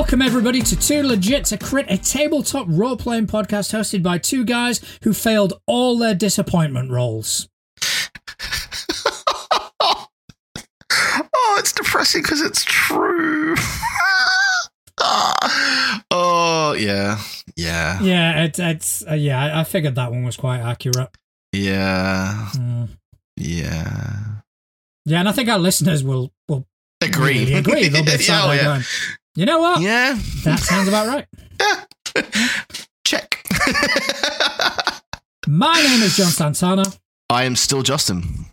Welcome, everybody, to Too Legit to Crit, a tabletop role playing podcast hosted by two guys who failed all their disappointment roles. oh, it's depressing because it's true. oh, yeah. Yeah. Yeah, it, it's, uh, yeah, I- figured that one was quite accurate. Yeah. Mm. Yeah. Yeah, and I think our listeners will, will Agree. really agree. They'll be yeah, oh, yeah. going, you know what? yeah. That sounds about right. Check. My name is John Santana. I am still Justin.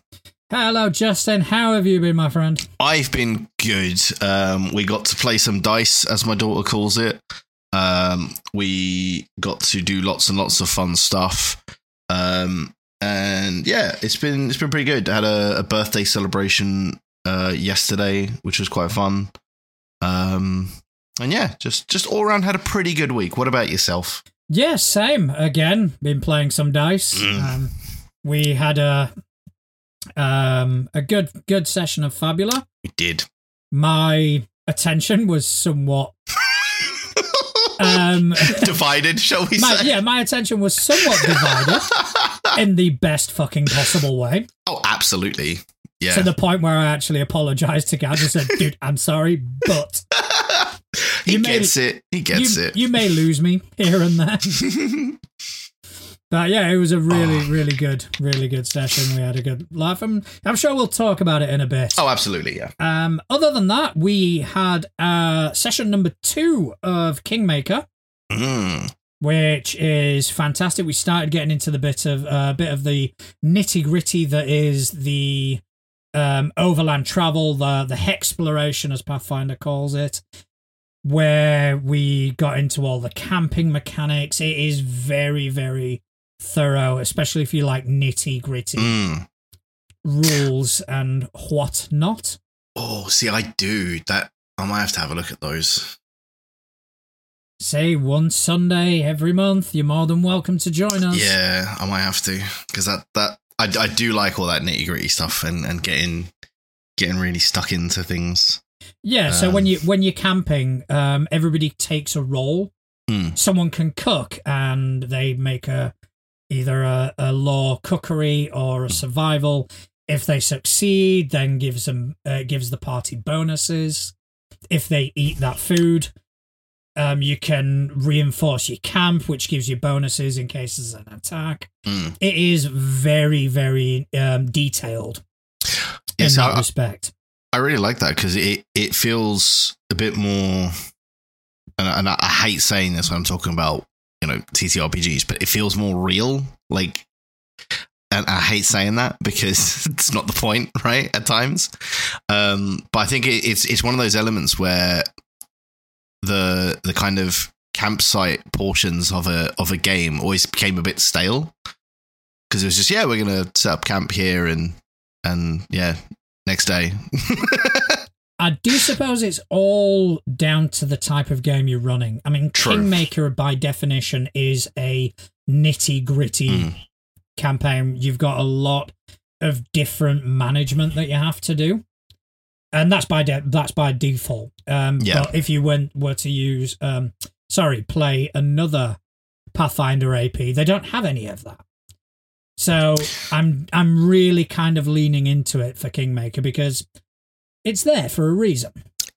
Hello, Justin. How have you been, my friend? I've been good. Um, we got to play some dice, as my daughter calls it. Um, we got to do lots and lots of fun stuff. Um, and yeah, it's been it's been pretty good. I had a, a birthday celebration uh, yesterday, which was quite fun. Um, and yeah, just just all around had a pretty good week. What about yourself? Yeah, same. Again, been playing some dice. Mm. Um, we had a um, a good good session of Fabula. We did. My attention was somewhat um, Divided, shall we my, say? yeah, my attention was somewhat divided in the best fucking possible way. Oh, absolutely. Yeah. To the point where I actually apologized to Gaz and said, "Dude, I'm sorry, but he you gets it. He gets you, it. you may lose me here and there." But yeah, it was a really, Oh. really good, really good session. We had a good laugh. and I'm sure we'll talk about it in a bit. oh, absolutely. Yeah. Um, other than that, we had uh, session number two of Kingmaker, Mm. which is fantastic. We started getting into the bit of uh, bit of the nitty gritty that is the um, overland travel, the the exploration as Pathfinder calls it, where we got into all the camping mechanics. It is very, very thorough, especially if you like nitty gritty Mm. rules and whatnot. Oh, see, I do that. I might have to have a look at those. Say one Sunday every month. You're more than welcome to join us. Yeah, I might have to because that that I, I do like all that nitty gritty stuff and and getting getting really stuck into things. Yeah, so Um, when you when you're camping, um, everybody takes a role. Hmm. Someone can cook, and they make a either a, a law cookery or a survival. If they succeed, then gives them uh, gives the party bonuses. If they eat that food, um, you can reinforce your camp, which gives you bonuses in case there's an attack. Mm. It is very very um, detailed in that I, respect. I really like that because it it feels a bit more. And, I- and I, I hate saying this when I'm talking about you know TTRPGs, but it feels more real. Like, and I hate saying that because it's not the point, right? At times, um, but I think it, it's it's one of those elements where the the kind of campsite portions of a of a game always became a bit stale because it was just yeah we're gonna set up camp here and and yeah next day I do suppose it's all down to the type of game you're running. I mean, True. Kingmaker, by definition, is a nitty gritty Mm. campaign. You've got a lot of different management that you have to do, and that's by de- that's by default. Um, Yeah. But if you went were to use, um, sorry, play another Pathfinder AP, they don't have any of that. So I'm I'm really kind of leaning into it for Kingmaker because it's there for a reason.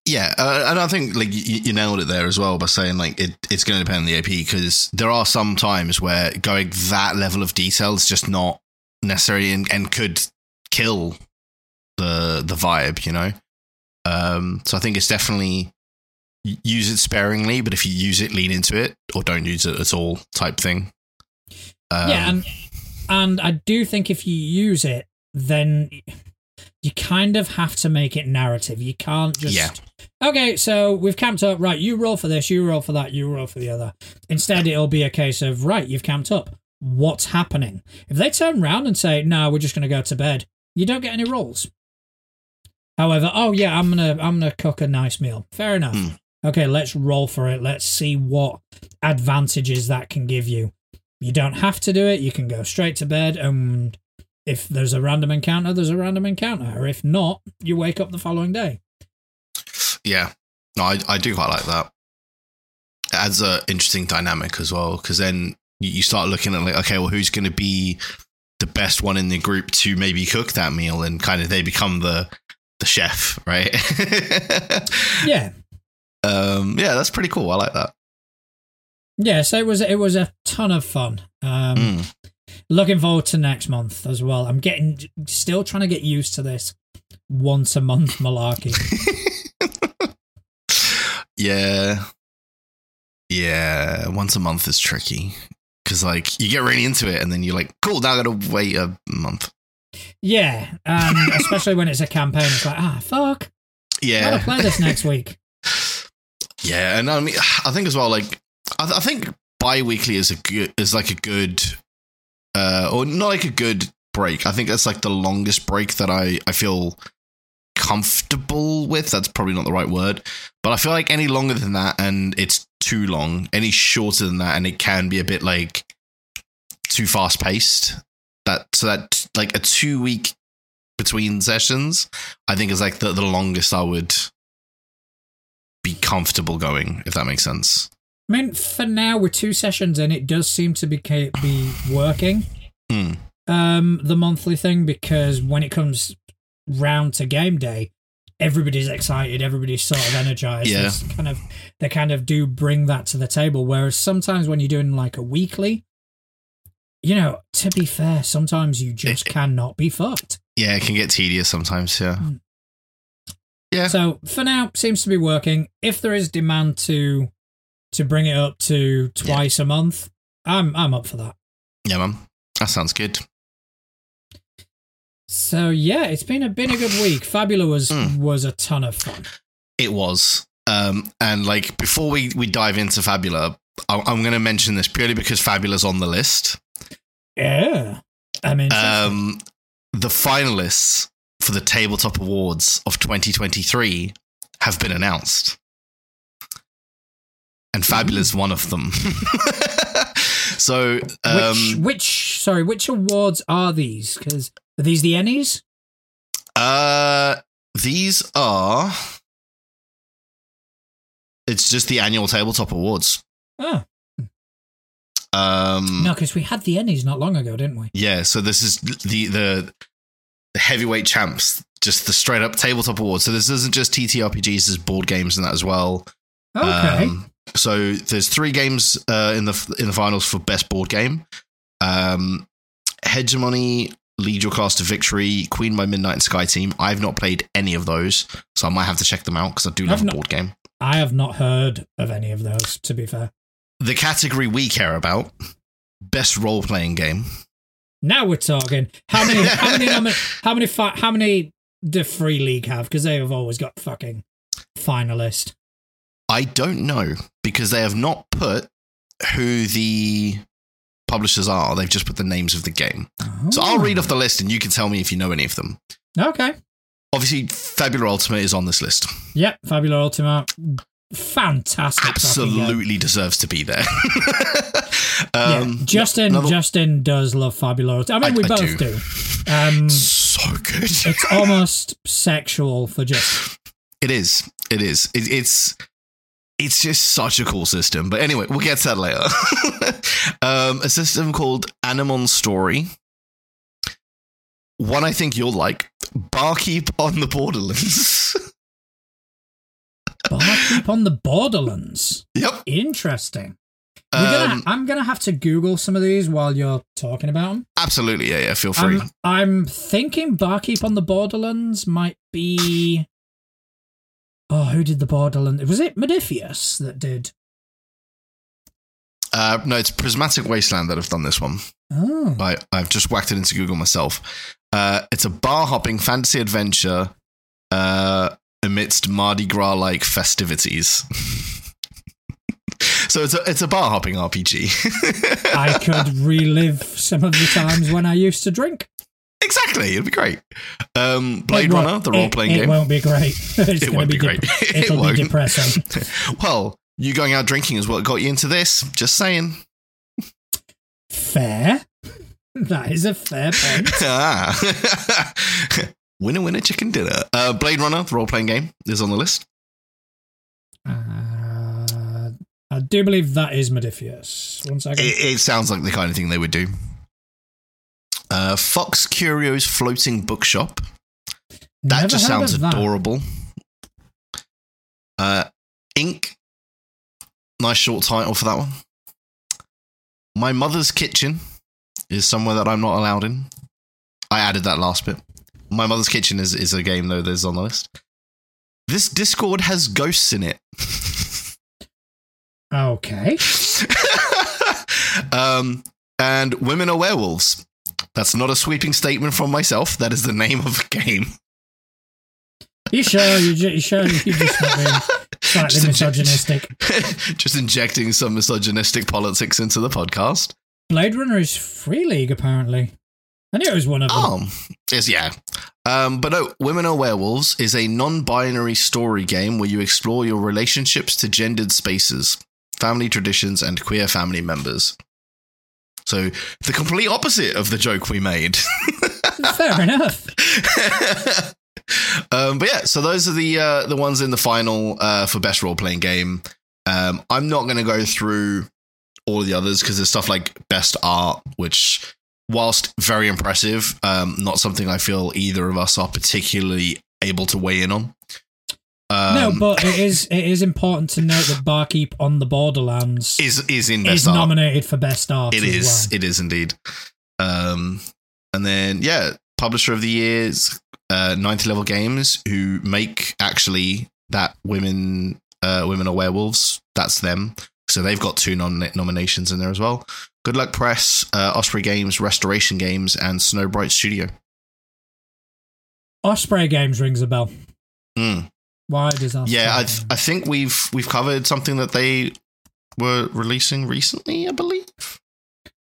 Yeah, uh, and I think like you, you nailed it there as well by saying like it, it's going to depend on the AP because there are some times where going that level of detail is just not necessary and, and could kill the the vibe, you know. Um, so I think it's definitely use it sparingly, but if you use it, lean into it, or don't use it at all, type thing. Um, yeah, and and I do think if you use it, then you kind of have to make it narrative. You can't just Yeah. okay. So we've camped up. Right, you roll for this. You roll for that. You roll for the other. Instead, it'll be a case of right. You've camped up. What's happening? If they turn around and say, "No, we're just going to go to bed," you don't get any rolls. However, oh yeah, I'm gonna I'm gonna cook a nice meal. Fair enough. Hmm. Okay, let's roll for it. Let's see what advantages that can give you. You don't have to do it. You can go straight to bed, and if there's a random encounter, there's a random encounter. Or if not, you wake up the following day. yeah, no, I, I do quite like that. adds a interesting dynamic as well because then you you start looking at like, okay, well, who's going to be the best one in the group to maybe cook that meal, and kind of they become the the chef, right? Yeah. um, yeah, that's pretty cool. I like that. Yeah, so it was it was a ton of fun. Um, Mm. Looking forward to next month as well. I'm getting still trying to get used to this once a month malarkey. Yeah, yeah. Once a month is tricky because like you get really into it, and then you're like, cool. Now I got to wait a month. Yeah, um, especially when it's a campaign. It's like ah fuck, Yeah, gotta play this next week. Yeah, and I mean, I think as well, like I, th- I think bi-weekly is a good is like a good, uh, or not like a good break. I think that's like the longest break that I I feel comfortable with. That's probably not the right word, but I feel like any longer than that, and it's too long. Any shorter than that, and it can be a bit like too fast paced. That so that like a two week between sessions, I think is like the, the longest I would be comfortable going, if that makes sense. I mean, for now we're two sessions in. It does seem to be be working. Hmm. Um, the monthly thing because when it comes round to game day, everybody's excited. Everybody's sort of energized. Yeah. It's kind of they kind of do bring that to the table. Whereas sometimes when you're doing like a weekly, you know, to be fair, sometimes you just cannot be fucked. Yeah, it can get tedious sometimes. Yeah. Hmm. Yeah. So for now, seems to be working. If there is demand to to bring it up to twice a month, I'm I'm up for that. Yeah, man. That sounds good. So yeah, it's been a been a good week. Fabula was Mm. was a ton of fun. It was. Um, and like before we, we dive into Fabula, I, I'm going to mention this purely because Fabula's on the list. Yeah, I mean, Um, the finalists for the Tabletop Awards of 2023 have been announced. And Fabula's one of them. so, um, which which sorry, which awards are these? Because are these the Ennies? Uh, these are. It's just the annual tabletop awards. Oh Um, no, because we had the Ennies not long ago, didn't we? yeah. So this is the the the heavyweight champs, just the straight up tabletop awards. So this isn't just TTRPGs, there's board games and that as well. Okay, Um, so there's three games uh, in the in the finals for best board game. Um, Hegemony, Lead Your Class to Victory, Queen by Midnight, and Sky Team. I've not played any of those, so I might have to check them out because I do love I've a not- board game. I have not heard of any of those. To be fair, The category we care about, best role playing game. now we're talking. How many? How many? How many? How many? Fi- how many? The Free League have because they have always got fucking finalist. I don't know because they have not put who the publishers are. They've just put the names of the game. So I'll read off the list and you can tell me if you know any of them. Okay. Obviously, Fabula Ultimate is on this list. Yep. Fabula Ultima. Fantastic. Absolutely deserves to be there. Yeah, um, Justin. another- Justin does love Fabula. I mean, I- we I both do. do. Um, so good. it's almost sexual for just. It is. It is. It, it's. It's just such a cool system. But anyway, we'll get to that later. um, a system called Animon Story. One I think you'll like. Barkeep on the Borderlands. Barkeep on the Borderlands. yep. Interesting. Gonna, Um, I'm gonna have to Google some of these while you're talking about them. absolutely. Yeah. Yeah. Feel free. I'm, I'm thinking Barkeep on the Borderlands might be. Oh, who did the Borderlands? Was it Modiphius that did? Uh, no, it's Prismatic Wasteland that have done this one. Oh, I, I've just whacked it into Google myself. Uh, it's a bar hopping fantasy adventure uh, amidst Mardi Gras like festivities. so it's a it's a bar hopping RPG. I could relive some of the times when I used to drink. exactly, it'd be great. Um, Blade It Runner, the role playing game. It won't be great. it's It won't be dep- great. It It'll won't. be depressing. well, you going out drinking is what got you into this. Just saying. Fair. That is a fair point. Ah. Winner, winner, chicken dinner. Uh, Blade Runner, the role playing game, is on the list. Uh, I do believe that is Modiphius. One second. It, it sounds like the kind of thing they would do. Uh, Fox Curio's floating bookshop. That Never just sounds adorable. Uh, Ink. Nice short title for that one. My mother's kitchen is somewhere that I'm not allowed in. I added that last bit. My mother's kitchen is, is a game though that's on the list. This Discord has ghosts in it. Okay. um, and women are werewolves. That's not a sweeping statement from myself. That is the name of a game. You sure? You, ju- you sure you're just not being slightly Just misogynistic? Just injecting some misogynistic politics into the podcast. Blade Runner is Free League, apparently. I knew it was one of them. Um, is yeah. Um, but no, Women Are Werewolves is a non-binary story game where you explore your relationships to gendered spaces, family traditions, and queer family members. So the complete opposite of the joke we made. Fair enough. um, but yeah, so those are the uh, the ones in the final uh, for best role playing game. Um, I'm not going to go through all the others because there's stuff like best art, which whilst very impressive, um, not something I feel either of us are particularly able to weigh in on. Um, no, but it is it is important to note that Barkeep on the Borderlands is is in best is art. nominated for best art. It is. well. It is indeed. Um, and then yeah, publisher of the year is uh, 90 level games who make actually that women uh, women are werewolves. That's them. So they've got two nom- nominations in there as well. Good Luck Press, uh, Osprey Games, Restoration Games, and Snowbright Studio. Osprey Games rings a bell. Mm. Why does Osprey? Yeah, I, Games? I think we've we've covered something that they were releasing recently. I believe.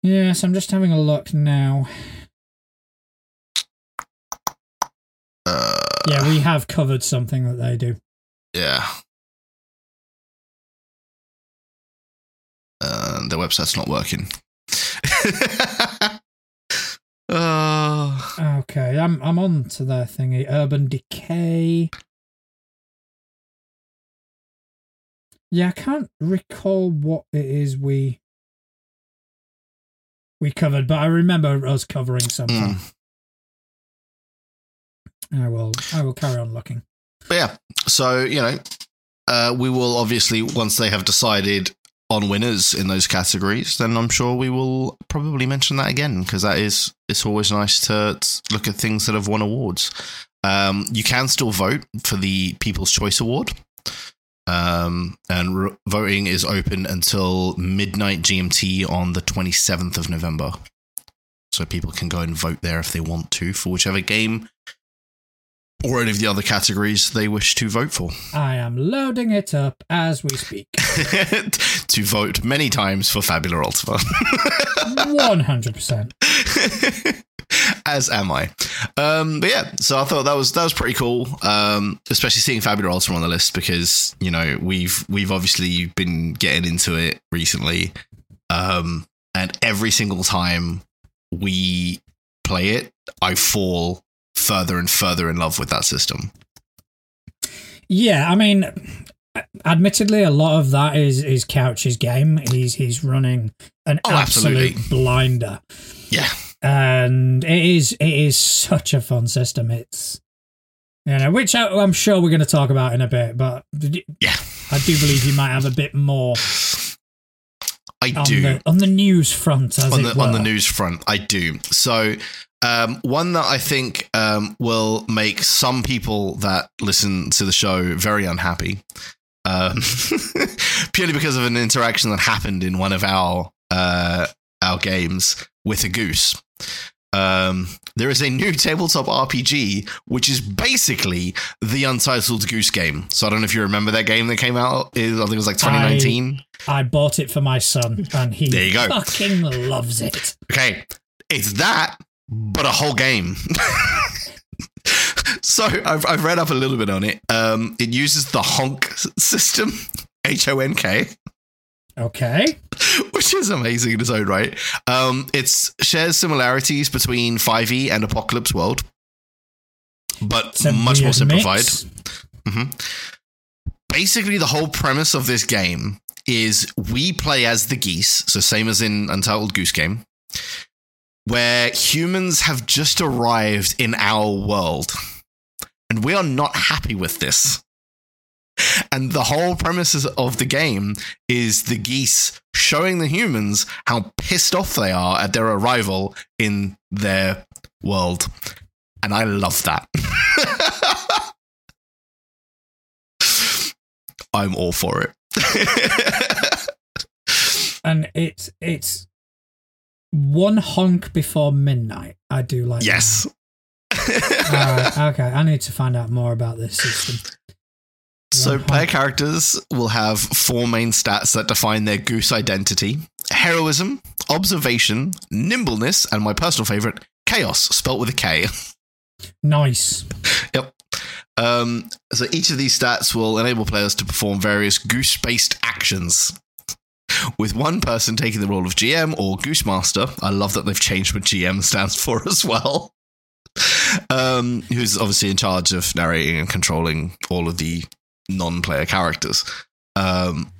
yes, I'm just having a look now. Uh, Yeah, we have covered something that they do. Yeah. Uh, the website's not working. uh, Okay, I'm I'm on to their thingy. Urban Decay. Yeah, I can't recall what it is we we covered, but I remember us covering something. mm. I will I will carry on looking. But yeah, so you know, uh, we will obviously once they have decided on winners in those categories, then I'm sure we will probably mention that again because that is it's always nice to, look at things that have won awards. Um, you can still vote for the People's Choice Award. Um, and r- voting is open until midnight GMT on the 27th of November. So people can go and vote there if they want to for whichever game or any of the other categories they wish to vote for. I am loading it up as we speak. to vote many times for Fabula Ultima. One hundred percent. As am I. Um, but yeah, so I thought that was that was pretty cool. Um, especially seeing Fabula Ultima on the list because you know we've we've obviously been getting into it recently, um, and every single time we play it, I fall further and further in love with that system. Yeah, I mean, admittedly, a lot of that is is Couch's game. He's he's running an Oh, absolute absolutely. blinder, Yeah, and it is it is such a fun system. It's you know, which I, I'm sure we're going to talk about in a bit, but yeah, I do believe you might have a bit more I on do. the on the news front, as on it the on the news front i do so um, one that i think um, will make some people that listen to the show very unhappy um, purely because of an interaction that happened in one of our uh, our games with a goose um, there is a new tabletop RPG, which is basically the Untitled Goose Game. So I don't know if you remember that game that came out. I think it was like 2019. I bought it for my son, and he There you go. fucking loves it. Okay, it's that, but a whole game. so I've, I've read up a little bit on it. Um, it uses the honk system, H O N K, Okay, which is amazing in its own right. Um, it shares similarities between 5e and Apocalypse World, but much more simplified. mix. basically the whole premise of this game is we play as the geese, so same as in Untitled Goose Game, where humans have just arrived in our world. And we are not happy with this. And the whole premise of the game is the geese showing the humans how pissed off they are at their arrival in their world. And I love that. I'm all for it. and it's it's one honk before midnight. I do like. Yes. right, okay, I need to find out more about this system. So, player characters will have four main stats that define their goose identity heroism, observation, nimbleness, and my personal favorite, chaos, spelt with a K. Nice. Yep. Um, so, each of these stats will enable players to perform various goose based actions. With one person taking the role of GM or Goose Master, I love that they've changed what GM stands for as well. Um, who's obviously in charge of narrating and controlling all of the non-player characters. Um,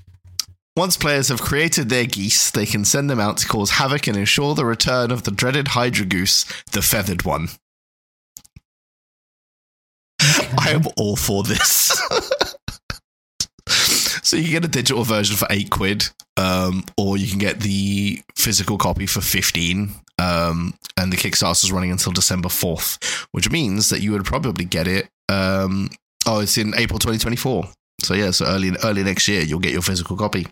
once players have created their geese, they can send them out to cause havoc and ensure the return of the dreaded Hydra Goose, the feathered one. I am all for this. so you can get a digital version for eight quid, um, or you can get the physical copy for fifteen. Um, and the Kickstarter is running until December fourth, which means that you would probably get it um, Oh, it's in April 2024. So yeah, so early early next year you'll get your physical copy.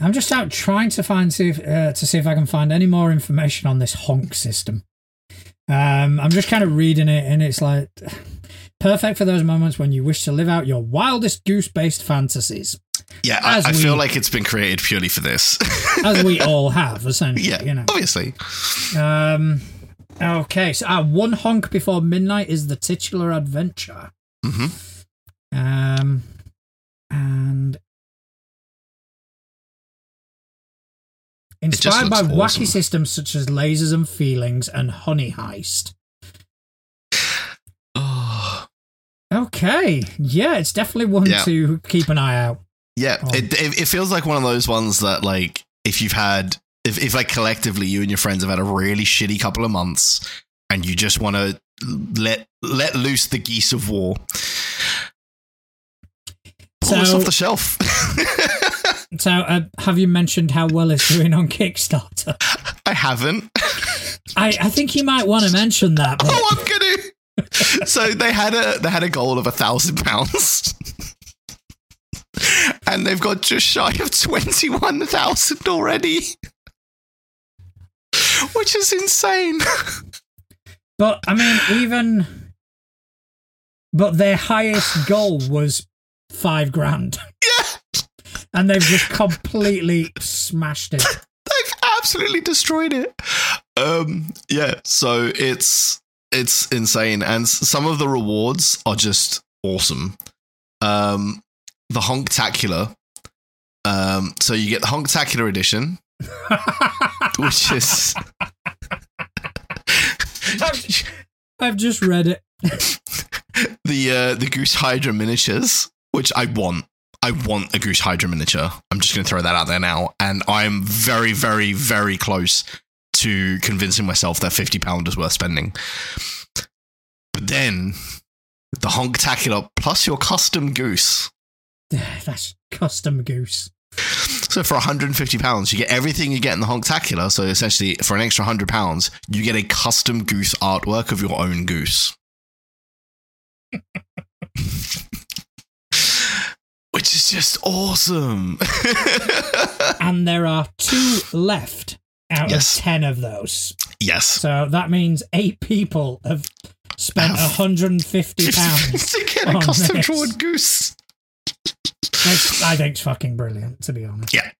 I'm just out trying to find see if, uh, to see if I can find any more information on this honk system. Um, I'm just kind of reading it, and it's like perfect for those moments when you wish to live out your wildest goose-based fantasies. Yeah, I, I, feel like it's been created purely for this, as we all have, essentially. Yeah, you know, obviously. Um, Okay, so uh, one honk before midnight is the titular adventure. Mm-hmm. Um, and inspired by awesome. wacky systems such as lasers and feelings and honey heist. Oh. Okay, yeah, it's definitely one yeah. to keep an eye out. Yeah, it, it it feels like one of those ones that like if you've had if, if like collectively you and your friends have had a really shitty couple of months and you just want to let let loose the geese of war pull so, this off the shelf so uh, have you mentioned how well it's doing on kickstarter i haven't i i think you might want to mention that but. oh i'm gonna so they had a they had a goal of a thousand pounds and they've got just shy of 21,000 already which is insane. but I mean, even but their highest goal was five grand. Yeah, and they've just completely smashed it. They've absolutely destroyed it. Um, yeah, so it's it's insane, and some of the rewards are just awesome. Um, the Honktacular. Um, so you get the Honktacular edition, which is. I've, just read it. the uh, the Goose Hydra miniatures, which I want. I want a Goose Hydra miniature. I'm just going to throw that out there now, and I'm very, very, very close to convincing myself that fifty pound is worth spending. But then the Honktacular plus your custom goose. That's custom goose. So for 150 pounds, you get everything you get in the Honktacular. So essentially, for an extra 100 pounds, you get a custom goose artwork of your own goose. Which is just awesome. and there are two left out yes. of 10 of those. Yes. So that means eight people have spent 150 pounds to get a custom drawn goose. I think it's fucking brilliant, to be honest. Yeah.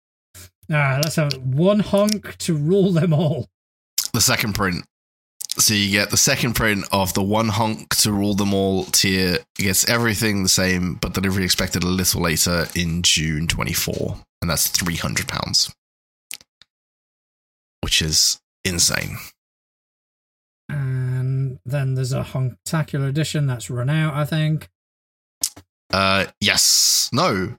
All right, let's have one honk to rule them all. The second print. So you get the second print of the one honk to rule them all tier. It gets everything the same, but delivery expected a little later in June 24. And that's £300. Which is insane. And then there's a Honktacular edition that's run out, I think. Uh, yes. No.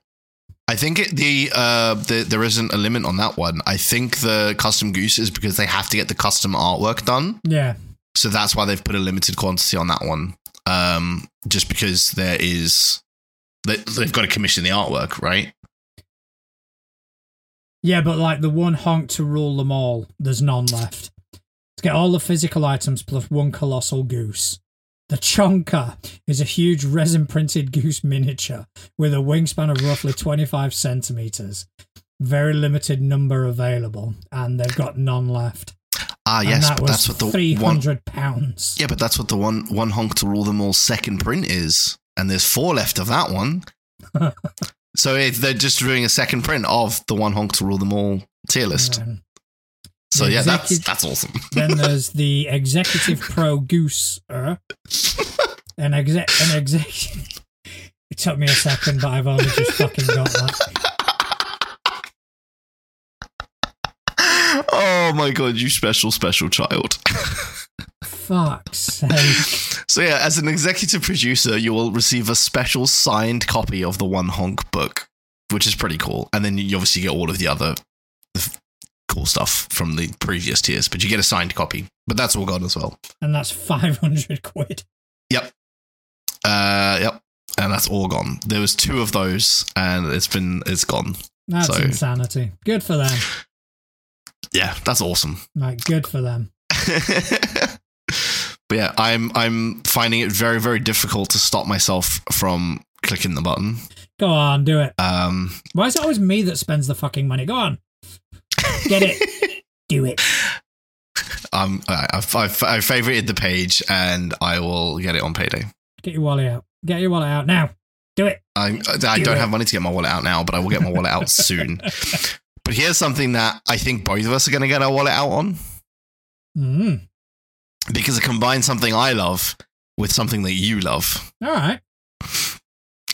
I think it, the uh the, there isn't a limit on that one. I think the custom goose is because they have to get the custom artwork done, Yeah. so that's why they've put a limited quantity on that one. Um, just because there is they, they've got to commission the artwork, right? Yeah, but like the one honk to rule them all, there's none left. To get all the physical items plus one colossal goose. The Chonka is a huge resin printed goose miniature with a wingspan of roughly 25 centimeters. Very limited number available, and they've got none left. Ah, yes, that but that's what the three one. hundred pounds. Yeah, but that's what the one one honk to rule them all second print is, and there's four left of that one. so it, they're just doing a second print of the one honk to rule them all tier list. Um, So yeah, that's that's awesome. then there's the Executive Pro Goose. Uh, an exec, an exec. It took me a second, but I've only just fucking got that. oh my god, you special special child. Fuck's sake. So yeah, as an executive producer, you will receive a special signed copy of the One Honk book, which is pretty cool. And then you obviously get all of the other cool stuff from the previous tiers, but you get a signed copy. But that's all gone as well. And that's 500 quid. Uh, yep, and that's all gone. There was two of those, and it's been it's gone. That's So- insanity. Good for them. Yeah, that's awesome. Like, good for them. but yeah, I'm I'm finding it very very difficult to stop myself from clicking the button. Go on, do it. Um, Why is it always me that spends the fucking money? Go on. Get it. do it. um, I, I've, I've, I've favorited the page, and I will get it on payday. Get your wallet out. Get your wallet out now. Do it. I, I Do don't it. have money to get my wallet out now, but I will get my wallet out soon. But here's something that I think both of us are going to get our wallet out on Mm. Because it combines something I love with something that you love. All right.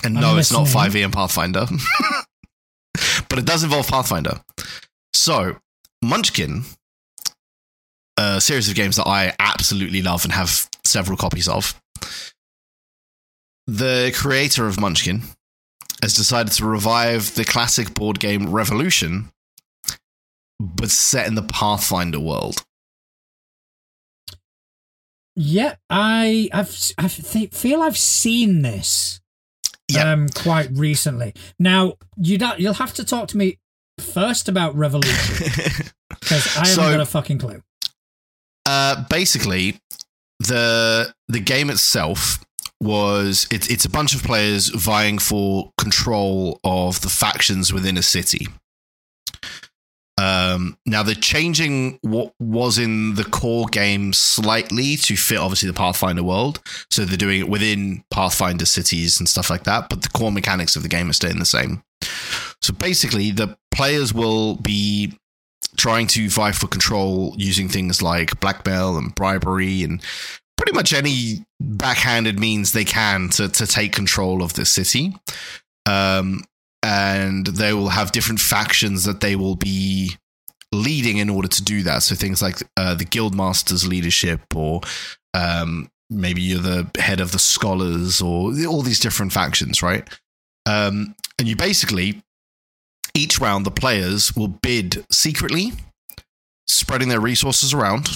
And I'm no, it's not 5e and Pathfinder, but it does involve Pathfinder. So, Munchkin, a series of games that I absolutely love and have several copies of. The creator of Munchkin has decided to revive the classic board game Revolution, but set in the Pathfinder world. Yeah, I I've I th- feel I've seen this Yeah. um quite recently. Now you you'll have to talk to me first about Revolution because I haven't So- got a fucking clue. Uh, basically, the the game itself was it's it's a bunch of players vying for control of the factions within a city. Um, now they're changing what was in the core game slightly to fit obviously the Pathfinder world. So they're doing it within Pathfinder cities and stuff like that, but the core mechanics of the game are staying the same. So basically, the players will be trying to vie for control using things like blackmail and bribery and pretty much any backhanded means they can to, to take control of the city. Um, and they will have different factions that they will be leading in order to do that. So things like uh, the guildmaster's leadership, or um, maybe you're the head of the scholars, or all these different factions, right? Um, and you basically each round the players will bid secretly, spreading their resources around,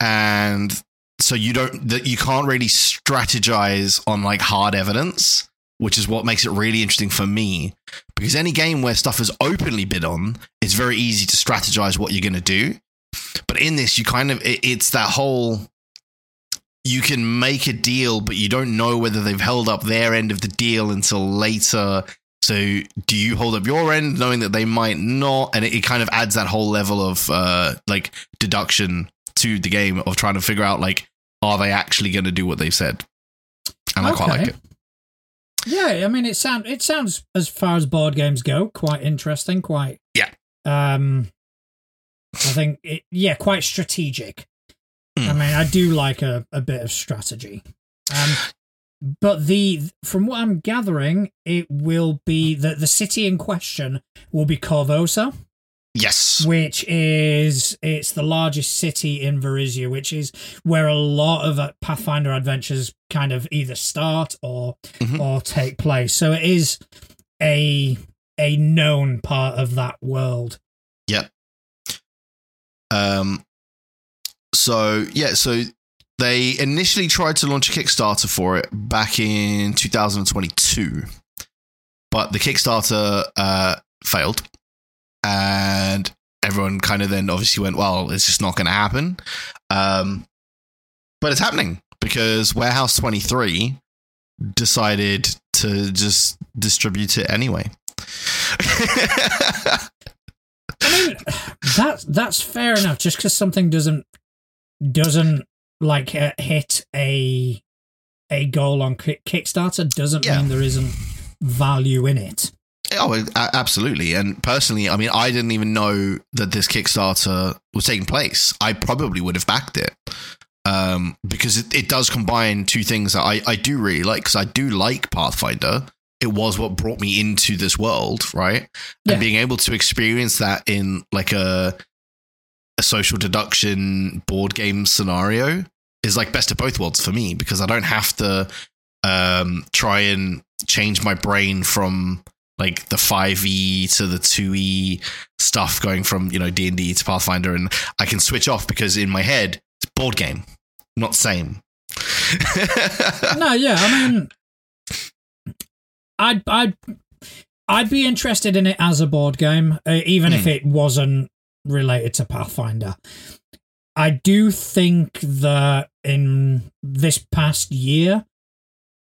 and so you don't that you can't really strategize on like hard evidence, which is what makes it really interesting for me. Because any game where stuff is openly bid on, it's very easy to strategize what you're going to do. But in this, you kind of it, it's that whole you can make a deal, but you don't know whether they've held up their end of the deal until later. So, do you hold up your end, knowing that they might not? And it, it kind of adds that whole level of uh, like deduction to the game of trying to figure out like, are they actually going to do what they've said? And I quite like it. Yeah, I mean it sound it sounds as far as board games go quite interesting, quite Yeah. Um I think it yeah, quite strategic. I Hmm. mean, I do like a, a bit of strategy. Um but the from what I'm gathering, it will be that the city in question will be Korvosa, Yes. which is it's the largest city in Varisia, which is where a lot of uh, Pathfinder adventures kind of either start or Mhm. or take place. So it is a a known part of that world. Yep. Um. So yeah, so they initially tried to launch a Kickstarter for it back in 2022, but the Kickstarter uh, failed, and everyone kind of then obviously went, "Well, it's just not going to happen." Um, but it's happening because Warehouse 23 decided to just distribute it anyway. I mean, that that's fair enough. Just because something doesn't doesn't like uh, hit a a goal on Kickstarter doesn't Yeah. mean there isn't value in it. Oh, absolutely. And personally, I mean, I didn't even know that this Kickstarter was taking place. I probably would have backed it um, because it, it does combine two things that I, I do really like. Because I do like Pathfinder. It was what brought me into this world, right? Yeah. And being able to experience that in like a a social deduction board game scenario is like best of both worlds for me because I don't have to um, try and change my brain from like the 5e to the 2e stuff going from you know d&d to pathfinder and i can switch off because in my head it's board game not same No, yeah, I mean, I'd I'd I'd be interested in it as a board game, uh, even if Hmm. it wasn't related to Pathfinder. I do think that in this past year,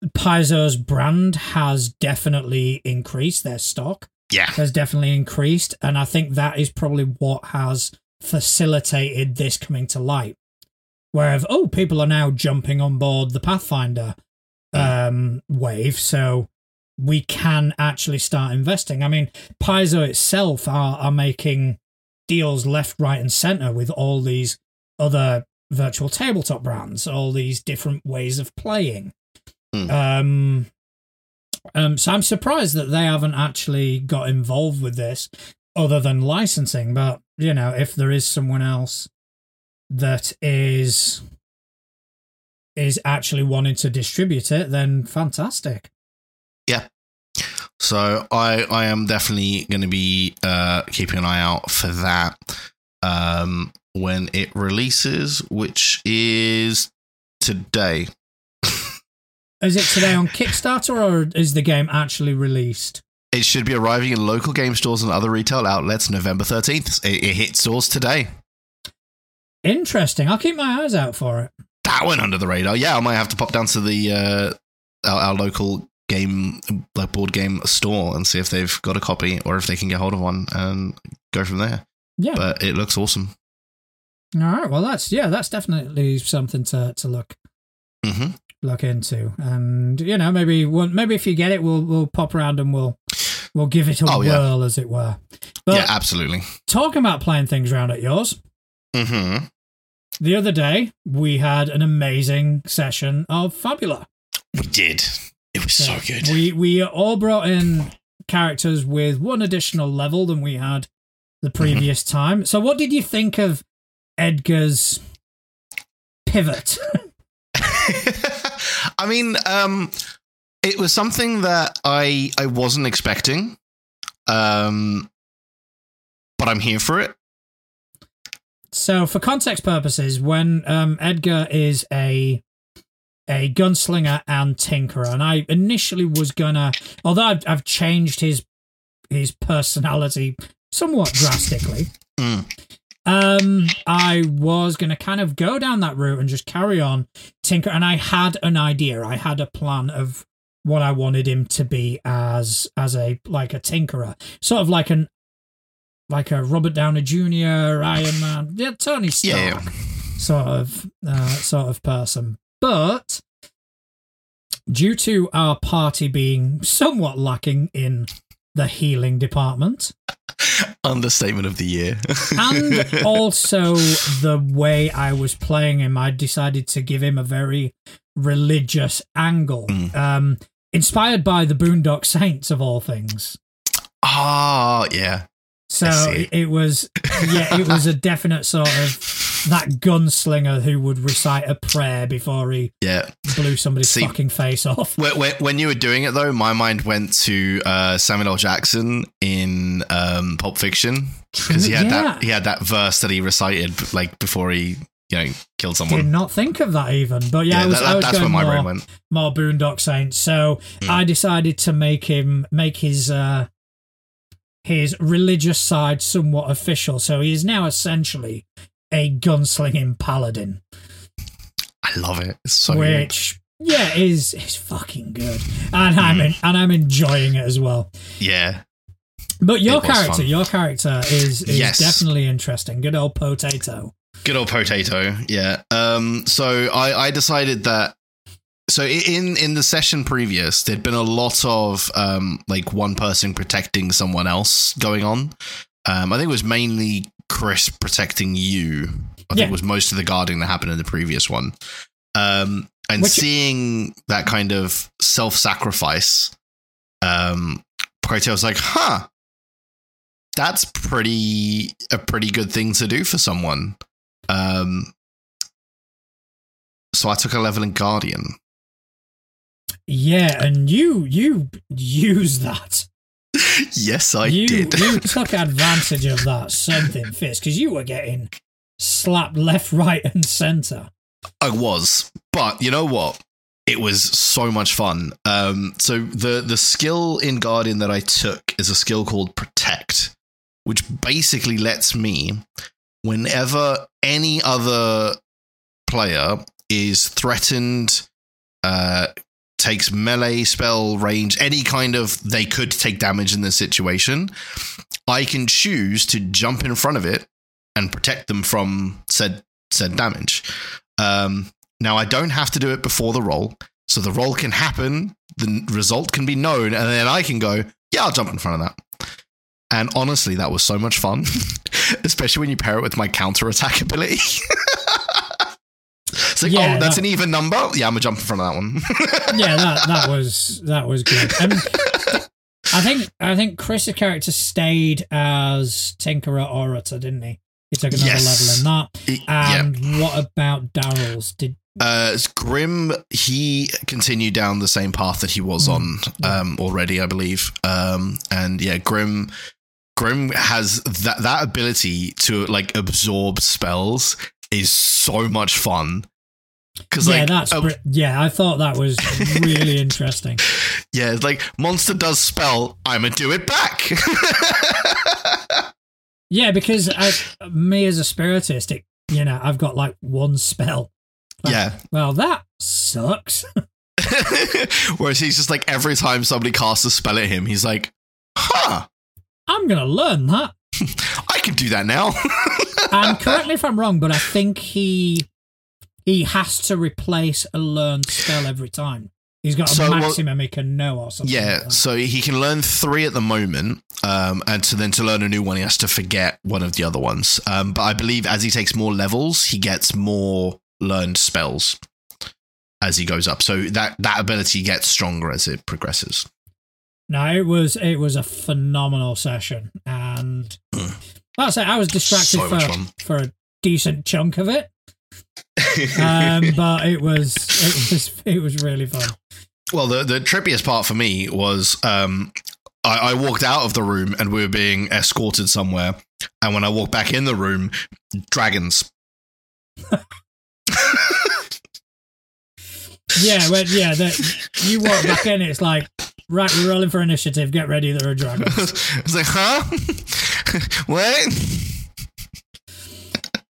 Paizo's brand has definitely increased their stock. yeah Has definitely increased, and I think that is probably what has facilitated this coming to light. Where oh, people are now jumping on board the Pathfinder um, wave, so we can actually start investing. I mean, Paizo itself are are making deals left, right, and center with all these other virtual tabletop brands, all these different ways of playing. Hmm. Um, um, so I'm surprised that they haven't actually got involved with this other than licensing. But, you know, if there is someone else that is is actually wanting to distribute it, then fantastic. Yeah. So i i am definitely going to be uh keeping an eye out for that um when it releases which is today Is it today on Kickstarter or is the game actually released? It should be arriving in local game stores and other retail outlets November 13th. It, it hit stores today. Interesting. I'll keep my eyes out for it. That went under the radar. Yeah, I might have to pop down to the uh, our, our local game, like board game store, and see if they've got a copy or if they can get hold of one and go from there. Yeah. But it looks awesome. All right. Well, that's yeah, that's definitely something to to look hmm look into, and you know, maybe one, maybe if you get it, we'll we'll pop around and we'll we'll give it a Oh, yeah. whirl, as it were. But yeah, absolutely. talking about playing things around at yours, hmm the other day we had an amazing session of Fabula. We did. It was so good. We we all brought in characters with one additional level than we had the Mm-hmm. previous time. So, what did you think of Edgar's pivot? I mean, um, it was something that I I wasn't expecting, um, but I'm here for it. So, for context purposes, when um, Edgar is a a gunslinger and tinkerer, and I initially was gonna, although I've, I've changed his his personality somewhat drastically, Mm. Um, I was gonna kind of go down that route and just carry on tinker. And I had an idea, I had a plan of what I wanted him to be as as a like a tinkerer, sort of like an like a Robert Downey Jr., Iron Man, yeah, Tony Stark yeah. sort of uh, sort of person. But due to our party being somewhat lacking in the healing department, Understatement of the year. and also the way I was playing him, I decided to give him a very religious angle, Mm. um, inspired by the Boondock Saints of all things. Ah, yeah. So I see. it, it was, yeah, it was a definite sort of that gunslinger who would recite a prayer before he Yeah. blew somebody's See- fucking face off. When, you were doing it though, my mind went to uh, Samuel L. Jackson in um, Pulp Fiction because he had Yeah. that he had that verse that he recited like before he you know killed someone. Did not think of that even, but yeah, I was, that- I was that's where my more, brain went. more Boondock Saints. So Mm. I decided to make him make his uh his religious side somewhat official. So he is now essentially a gunslinging paladin, I love it. It's so good. which yeah is is fucking good, and I'm Mm. in, and I'm enjoying it as well. yeah. But your character, fun. your character is is Yes. definitely interesting. Good old potato. Good old potato, yeah. Um, so I, I decided that. So in in the session previous, there'd been a lot of um, like one person protecting someone else going on. Um, I think it was mainly Chris protecting you. I think Yeah. it was most of the guarding that happened in the previous one. Um, and Which- seeing that kind of self sacrifice, um, was like, "Huh, that's pretty a pretty good thing to do for someone." Um, so I took a level in Guardian. Yeah, and you you use that. Yes, I you did. you took advantage of that something fist because you were getting slapped left, right, and center. I was, but you know what? It was so much fun. Um, so the the skill in Guardian that I took is a skill called Protect, which basically lets me, whenever any other player is threatened, uh, takes melee spell range, any kind of they could take damage in this situation, I can choose to jump in front of it and protect them from said said damage. Um, now I don't have to do it before the roll, so the roll can happen, the result can be known, and then I can go, yeah, I'll jump in front of that. And honestly, that was so much fun, especially when you pair it with my counter attack ability. It's like, Yeah, oh, that's that- an even number. Yeah, I'm gonna jump in front of that one. Yeah, that that was that was good. And I think I think Chris's character stayed as Tinkerer Orator, didn't he? He took another Yes. level in that. yeah. And what about Daryl's? Did Uh, Grim, he continued down the same path that he was Mm. on um, already, I believe. Um, and yeah, Grim, Grim has that that ability to like absorb spells is so much fun. Because yeah, like, that's uh, br- yeah. I thought that was really interesting. yeah, it's like monster does spell, I'ma do it back. Yeah, because me as a spiritist, it, you know, I've got like one spell. Like, yeah. Well, that sucks. Whereas he's just like every time somebody casts a spell at him, he's like, "Huh, I'm gonna learn that. I can do that now." And correct me if I'm wrong, but I think he he has to replace a learned spell every time. He's got a So, well- maximum he can know or something. Yeah, like so he can learn three at the moment, um, and to then to learn a new one, he has to forget one of the other ones. Um, but I believe as he takes more levels, he gets more learned spells as he goes up. So that that ability gets stronger as it progresses. No, it was it was a phenomenal session, and Mm. like I I was distracted So for for a decent chunk of it. Um, but it was it was it was really fun. well, the the trippiest part for me was um, I, I walked out of the room and we were being escorted somewhere, and when I walked back in the room, dragons. Yeah, when, yeah. That you walk back in, it's like right, we're rolling for initiative. Get ready, there are dragons. it's like, huh? what?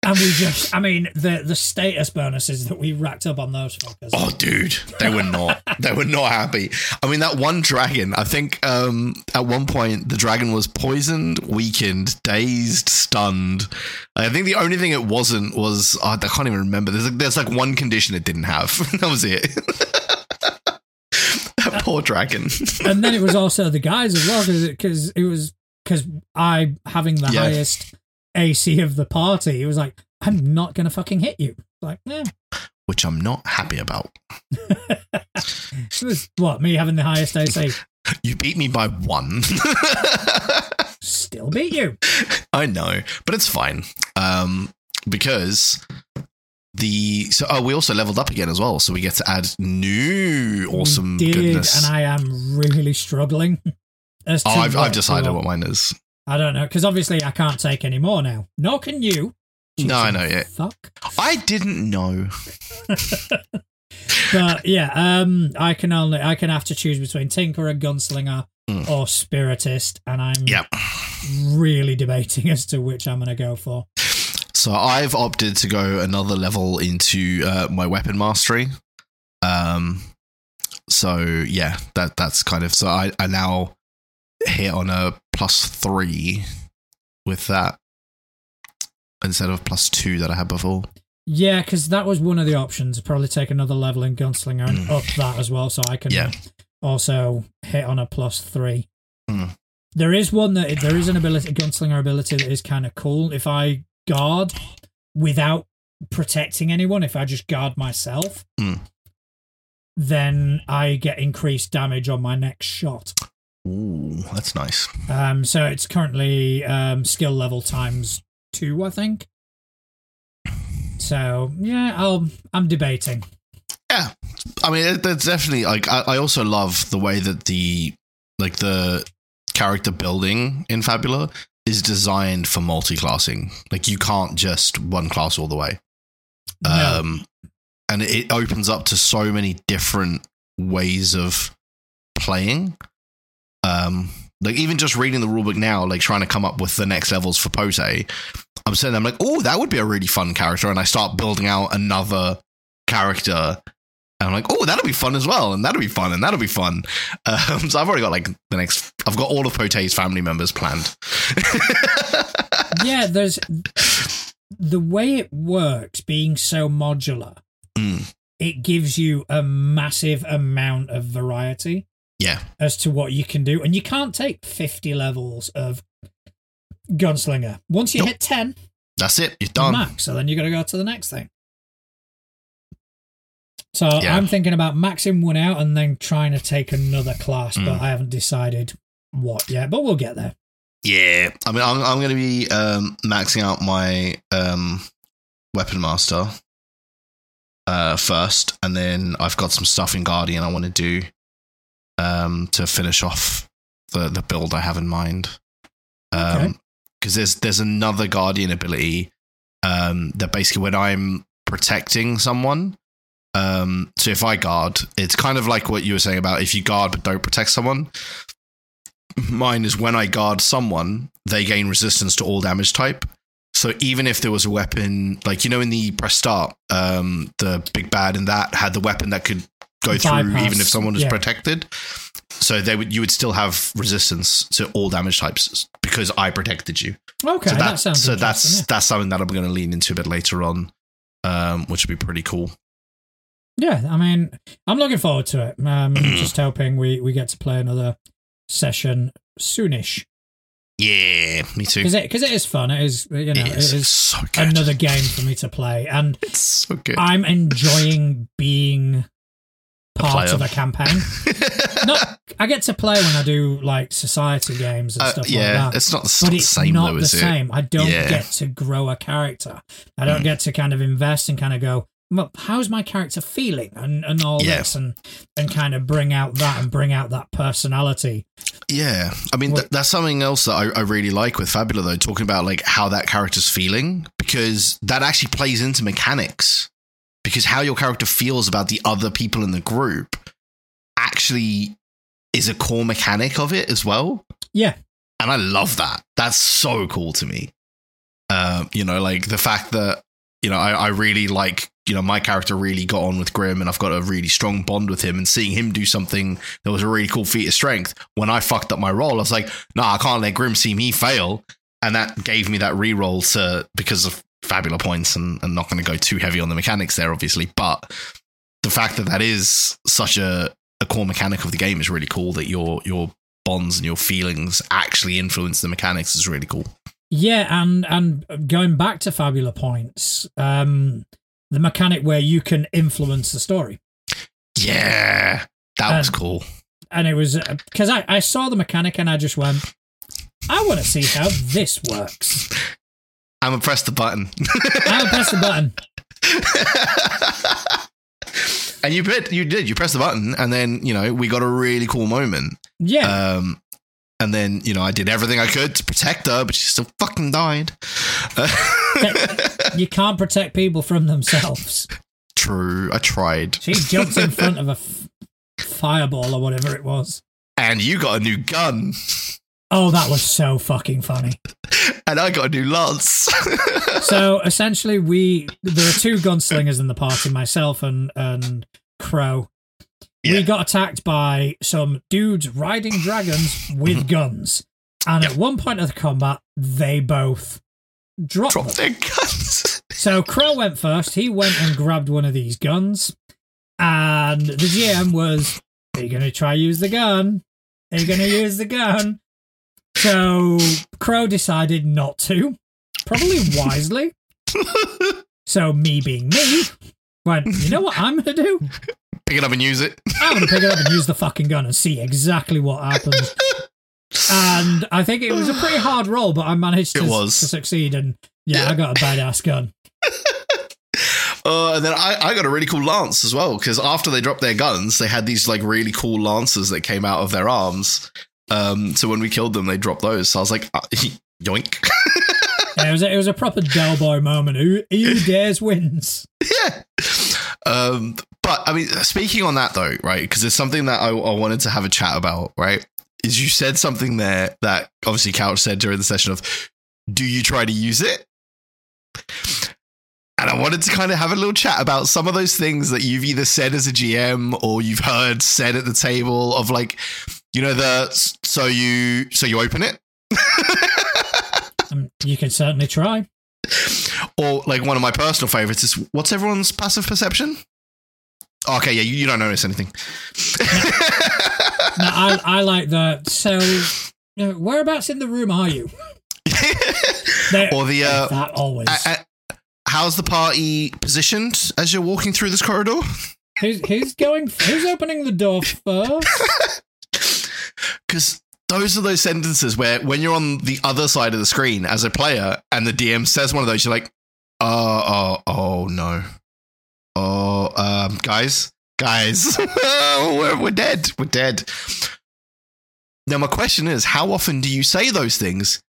And we just, I mean, the the status bonuses that we racked up on those fuckers. Oh, dude, they were not. they were not happy. I mean, that one dragon. I think um, at one point the dragon was poisoned, weakened, dazed, stunned. I think the only thing it wasn't was oh, I can't even remember. There's like, there's like one condition it didn't have. that was it. that poor dragon. and then it was also the guys as well because it, was because I having the Yeah. highest AC of the party. It was like I'm not gonna fucking hit you. Like, eh. Which I'm not happy about. It was what me having the highest AC. You beat me by one. Still beat you. I know, but it's fine. Um, because the so oh we also leveled up again as well, so we get to add new awesome We did, goodness. and I am really struggling. Oh, I've, I've decided what mine is. I don't know because obviously I can't take any more now. Nor can you. No, I know, yeah. Fuck. I didn't know. But yeah, um, I can only I can have to choose between Tinkerer, Gunslinger, Mm. or Spiritist, and I'm Yep. really debating as to which I'm going to go for. So I've opted to go another level into uh, my weapon mastery. Um, so yeah, that that's kind of so I, I now hit on a plus three with that instead of plus two that I had before. Yeah, because that was one of the options. Probably take another level in Gunslinger and Mm. up that as well, so I can Yeah. also hit on a plus three. Mm. There is one that there is an ability, Gunslinger ability that is kind of cool. If I guard without protecting anyone, if I just guard myself, Mm. then I get increased damage on my next shot. Ooh, that's nice. Um, so it's currently um, skill level times two, I think. So yeah, I'll I'm debating. Yeah, I mean, it, that's definitely like. I, I also love the way that the like the character building in Fabula is designed for multi-classing. Like you can't just one class all the way. No. Um, and it opens up to so many different ways of playing. Um, like even just reading the rulebook now, like trying to come up with the next levels for Pote, I'm saying I'm like, oh, that would be a really fun character, and I start building out another character. And I'm like, oh, that'll be fun as well, and that'll be fun, and that'll be fun. Um, so I've already got like the next. I've got all of Pote's family members planned. yeah, there's the way it works being so modular. Mm. It gives you a massive amount of variety Yeah, as to what you can do, and you can't take 50 levels of gunslinger. Once you Nope. hit 10, that's it. You're you're done. max, so then you got to go to the next thing. So Yeah. I'm thinking about maxing one out and then trying to take another class, but Mm. I haven't decided what yet. But we'll get there. Yeah, I mean, I'm, I'm going to be um, maxing out my um, weapon master uh, first, and then I've got some stuff in Guardian I want to do um, to finish off the the build I have in mind. Okay. Um, because there's there's another Guardian ability um, that basically when I'm protecting someone. Um, so if I guard, it's kind of like what you were saying about if you guard but don't protect someone mine is when I guard someone, they gain resistance to all damage type. So even if there was a weapon, like you know, in the press start, um, the big bad in that had the weapon that could go through even if someone is yeah. protected. So they would, you would still have resistance to all damage types because I protected you. Okay, so that, that, sounds so that's yeah. that's something that I'm going to lean into a bit later on, um, which would be pretty cool. Yeah, I mean, I'm looking forward to it. Um, just hoping we, we get to play another session soonish Yeah, me too. because it because it is fun. It is you know it is, it is so another game for me to play, and it's so good. I'm enjoying being part of a campaign. no, I get to play when I do like society games and Uh, stuff yeah, like that. it's not the but it's same not though, the same. I don't Yeah. get to grow a character. I don't Mm. get to kind of invest and kind of go, well, how's my character feeling and, and all Yeah. this and and kind of bring out that and bring out that personality. Yeah, I mean th- that's something else that I, I really like with Fabula though, talking about like how that character's feeling because that actually plays into mechanics. Because how your character feels about the other people in the group actually is a core mechanic of it as well, Yeah. and I love that. That's so cool to me. Um, you know, like the fact that you know I, I really like you know my character really got on with Grim, and I've got a really strong bond with him, and seeing him do something that was a really cool feat of strength. When I fucked up my roll, I was like, no, nah, I can't let Grim see me fail, and that gave me that re-roll to because of fabulous points, and, and not going to go too heavy on the mechanics there, obviously, but the fact that that is such a, a core mechanic of the game is really cool. That your your bonds and your feelings actually influence the mechanics is really cool. Yeah, and and going back to Fabula points, um, the mechanic where you can influence the story. Yeah, that was cool. and it was because I, I saw the mechanic and I just went, I want to see how this works. I'm gonna press the button. I'm gonna press the button. and you did, you did, you pressed the button, and then you know we got a really cool moment. Yeah. Um, and then you know I did everything I could to protect her, but she still fucking died. you can't protect people from themselves. True, I tried. She jumped in front of a f- fireball or whatever it was. And you got a new gun, Oh, that was so fucking funny. and I got a new lance. So essentially, we there are two gunslingers in the party, myself and and Crow. Yeah. We got attacked by some dudes riding dragons with mm-hmm. guns, and at one point of the combat, they both dropped. Drop their guns. So Crow went first. He went and grabbed one of these guns, and the GM was, "Are you going to try use the gun? Are you going to use the gun?" So Crow decided not to, probably wisely. So me being me, went, "You know what I'm going to do? Pick it up and use it. I'm going to pick it up and use the fucking gun and see exactly what happens." And I think it was a pretty hard roll, but I managed to, It was. to succeed. And yeah, Yeah. I got a badass gun. Uh, and then I, I got a really cool lance as well because after they dropped their guns, they had these like really cool lances that came out of their arms. Um, so when we killed them, they dropped those. So I was like, uh, yoink. Yeah, it was a, it was a proper Del Boy moment. Who, who dares wins? yeah. Um, but I mean, speaking on that though, right? Because it's something that I, I wanted to have a chat about, right? Is you said something there that obviously Couch said during the session of, do you try to use it? And I wanted to kind of have a little chat about some of those things that you've either said as a GM or you've heard said at the table of like, you know, the so you so you open it, Um, you can certainly try. or like one of my personal favorites is what's everyone's passive perception? Okay, yeah, you, you don't notice anything. No, I, I like the. So, whereabouts in the room are you? Or the uh, that always. How's the party positioned as you're walking through this corridor? who's, who's going? Who's opening the door first? Because those are those sentences where when you're on the other side of the screen as a player and the DM says one of those, you're like, oh, oh, oh no. Oh, um, guys, guys, we're, we're dead. We're dead. Now, my question is, how often do you say those things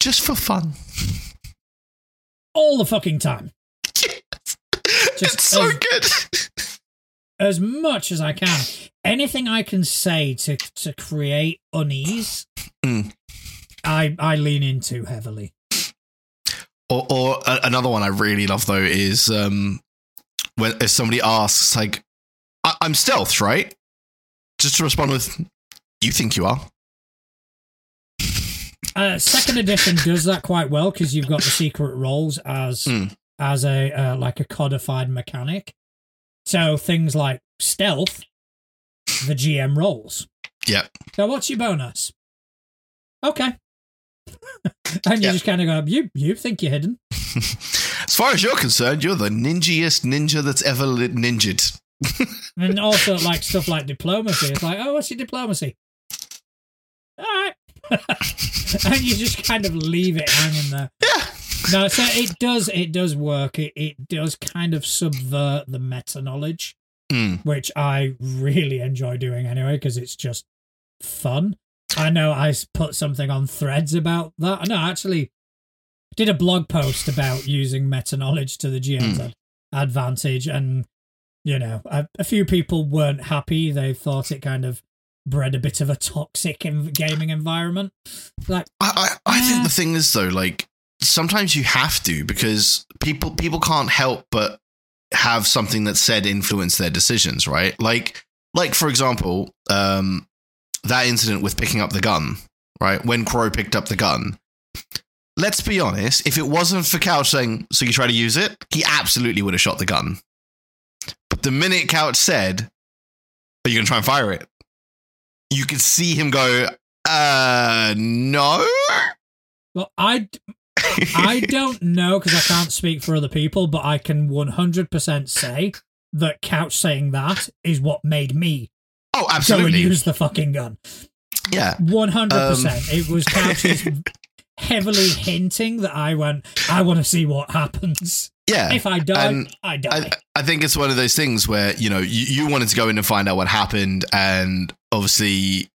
just for fun? All the fucking time, it's so as- good. as much as I can. Anything I can say to to create unease, Mm. I I lean into heavily. Or, or a- another one I really love though is um, when if somebody asks like, I- "I'm stealth, right?" Just to respond with, "You think you are?" Uh, second edition does that quite well because you've got the secret roles as Mm. as a uh, like a codified mechanic. So things like stealth, the GM rolls. Yep. So what's your bonus? Okay. and you Yeah. just kind of go, you you think you're hidden. as far as you're concerned, you're the ninjiest ninja that's ever lit ninja'd. And also like stuff like diplomacy. It's like, oh, what's your diplomacy? All right. and you just kind of leave it hanging there. Yeah. No, so it does it does work. It it does kind of subvert the meta knowledge, Mm. which I really enjoy doing anyway because it's just fun. I know I put something on threads about that. No, I actually did a blog post about using meta knowledge to the GM's ad- advantage, and you know, a, a few people weren't happy. They thought it kind of bred a bit of a toxic in- gaming environment. Like, I, I, I think the thing is though, like sometimes you have to because people people can't help but have something that's said influence their decisions, right? Like like for example, um, that incident with picking up the gun, right? When Crow picked up the gun. Let's be honest, if it wasn't for Couch saying, so you try to use it, he absolutely would have shot the gun. But the minute Couch said, Are you gonna try and fire it? You could see him go, uh no. well, I I don't know because I can't speak for other people, but I can 100% say that Couch saying that is what made me Oh, go and absolutely. use the fucking gun. yeah. 100%. Um, it was Couch's heavily hinting that I went, I want to see what happens. Yeah. If I die, And I die. I, I think it's one of those things where you know you, you wanted to go in and find out what happened, and obviously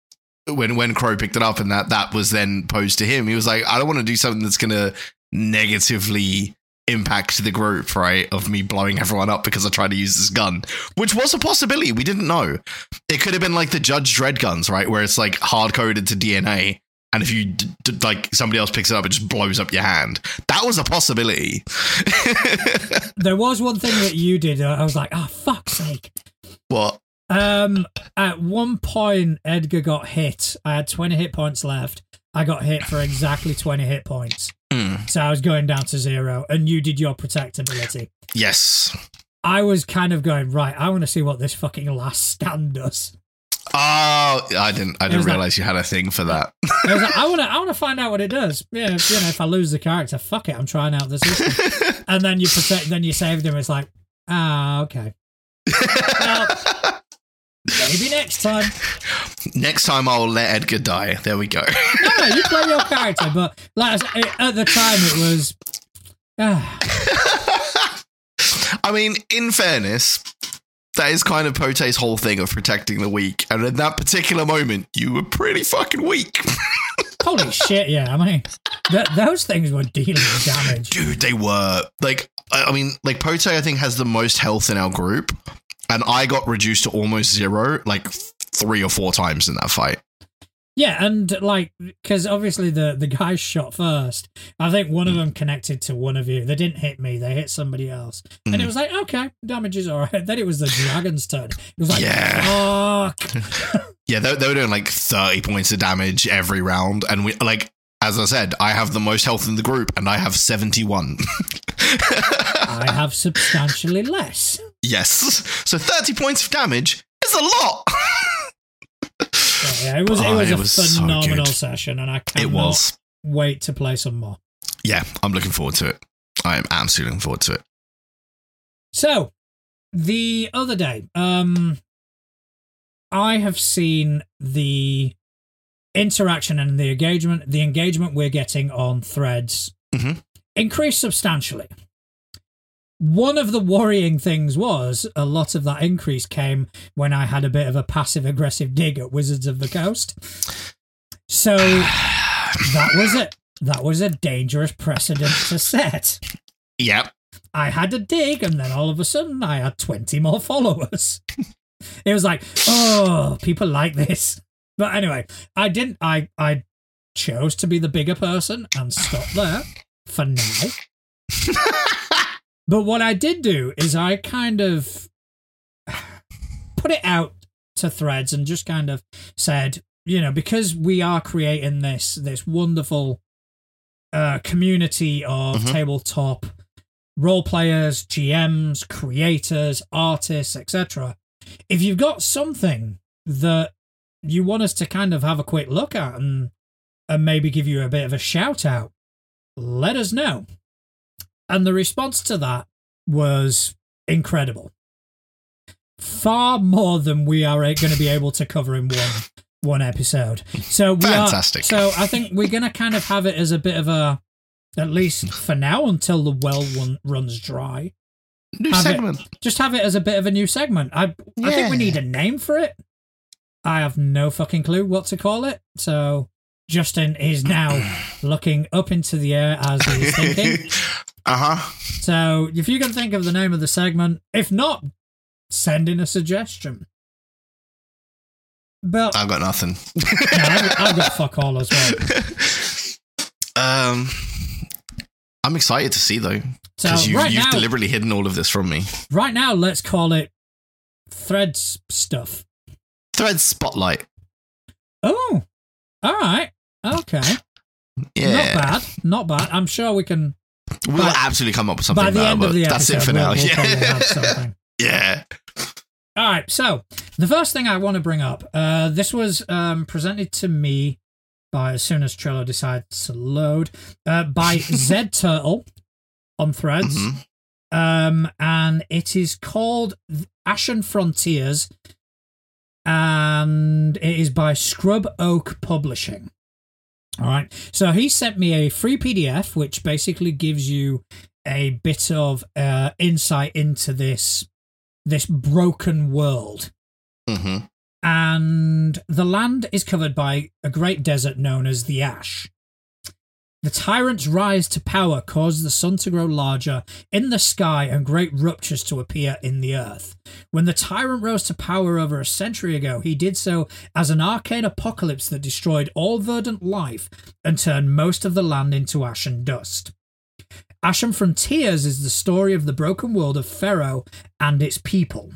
when when Crow picked it up and that that was then posed to him, he was like, I don't want to do something that's going to negatively impact the group, right? Of me blowing everyone up because I tried to use this gun, which was a possibility. We didn't know. It could have been like the Judge Dredd guns, right, where it's like hard coded to DNA. And if you d- d- like somebody else picks it up, it just blows up your hand. That was a possibility. there was one thing that you did. I was like, oh, fuck's sake. what? Um, at one point, Edgar got hit. I had 20 hit points left. I got hit for exactly 20 hit points. Hmm. So I was going down to zero, and you did your protect ability. Yes. I was kind of going, right, I want to see what this fucking last stand does. Oh, I didn't. I didn't like- realize you had a thing for that. I was like, I want to, I want to find out what it does. Yeah, if, you know, if I lose the character, fuck it, I'm trying out the system. and then you protect, then you saved him. It's like, ah, okay, maybe next time. Next time, I'll let Edgar die. There we go. No, no, you play your character, but like I said, at the time, it was. Ah, I mean, in fairness, that is kind of Pote's whole thing of protecting the weak. And in that particular moment, you were pretty fucking weak. holy shit! Yeah, I mean, th- those things were dealing damage. Dude, they were. Like, I I mean, like, Pote, I think, has the most health in our group. And I got reduced to almost zero, like, three or four times in that fight. Yeah, and like because obviously the the guys shot first. I think one of them connected to one of you. They didn't hit me. They hit somebody else, and it Mhm. was like okay, damage is all right. Then it was the dragon's turn. It was like Yeah. fuck. Yeah, they, they were doing like 30 points of damage every round. And we, like, as I said, I have the most health in the group and I have 71. I have substantially less. yes. So 30 points of damage is a lot. So, yeah, it was it Oh, was it a was phenomenal good. session, and I it cannot was. wait to play some more. Yeah, I'm looking forward to it. I am absolutely looking forward to it. So, the other day, um, I have seen the interaction and the engagement, the engagement we're getting on threads Mhm. increase substantially. One of the worrying things was a lot of that increase came when I had a bit of a passive aggressive dig at Wizards of the Coast. So that was it. That was a dangerous precedent to set. Yep. I had a dig, and then all of a sudden I had 20 more followers. it was like, oh, people like this. But anyway, I didn't, I, I chose to be the bigger person and stop there for now. but what I did do is I kind of put it out to threads and just kind of said, you know, because we are creating this, this wonderful uh, community of Mhm. tabletop role players, GMs, creators, artists, etc. If you've got something that you want us to kind of have a quick look at and and maybe give you a bit of a shout out, let us know. And the response to that was incredible. Far more than we are going to be able to cover in one one episode. So we Fantastic. Are, so I think we're going to kind of have it as a bit of a, at least for now, until the well one runs dry. New Have it. segment. Just have it as a bit of a new segment. I I think we need a name for it. I have no fucking clue what to call it. So Justin is now looking up into the air as he's thinking. uh huh. So if you can think of the name of the segment, if not, send in a suggestion. But I've got nothing. no, I've, I've got fuck all as well. um, I'm excited to see though So because you, right you've now, deliberately hidden all of this from me. right now, let's call it threads stuff. Thread spotlight. Oh, all right, okay, Yeah, not bad, not bad. I'm sure we can we'll By- absolutely come up with something. by the end of the that's it for now. we'll yeah, yeah. All right, so the first thing I want to bring up, uh, this was um, presented to me by as soon as Trello decides to load uh, by Zed Turtle on Threads, Mhm. um, and it is called Ashen Frontiers, and it is by Scrub Oak Publishing. All right. So he sent me a free PDF, which basically gives you a bit of uh, insight into this this broken world. hmm And the land is covered by a great desert known as the Ash. The tyrant's rise to power caused the sun to grow larger in the sky and great ruptures to appear in the earth. When the tyrant rose to power over a century ago, he did so as an arcane apocalypse that destroyed all verdant life and turned most of the land into ash and dust. Ashen Frontiers is the story of the broken world of Pharaoh and its people.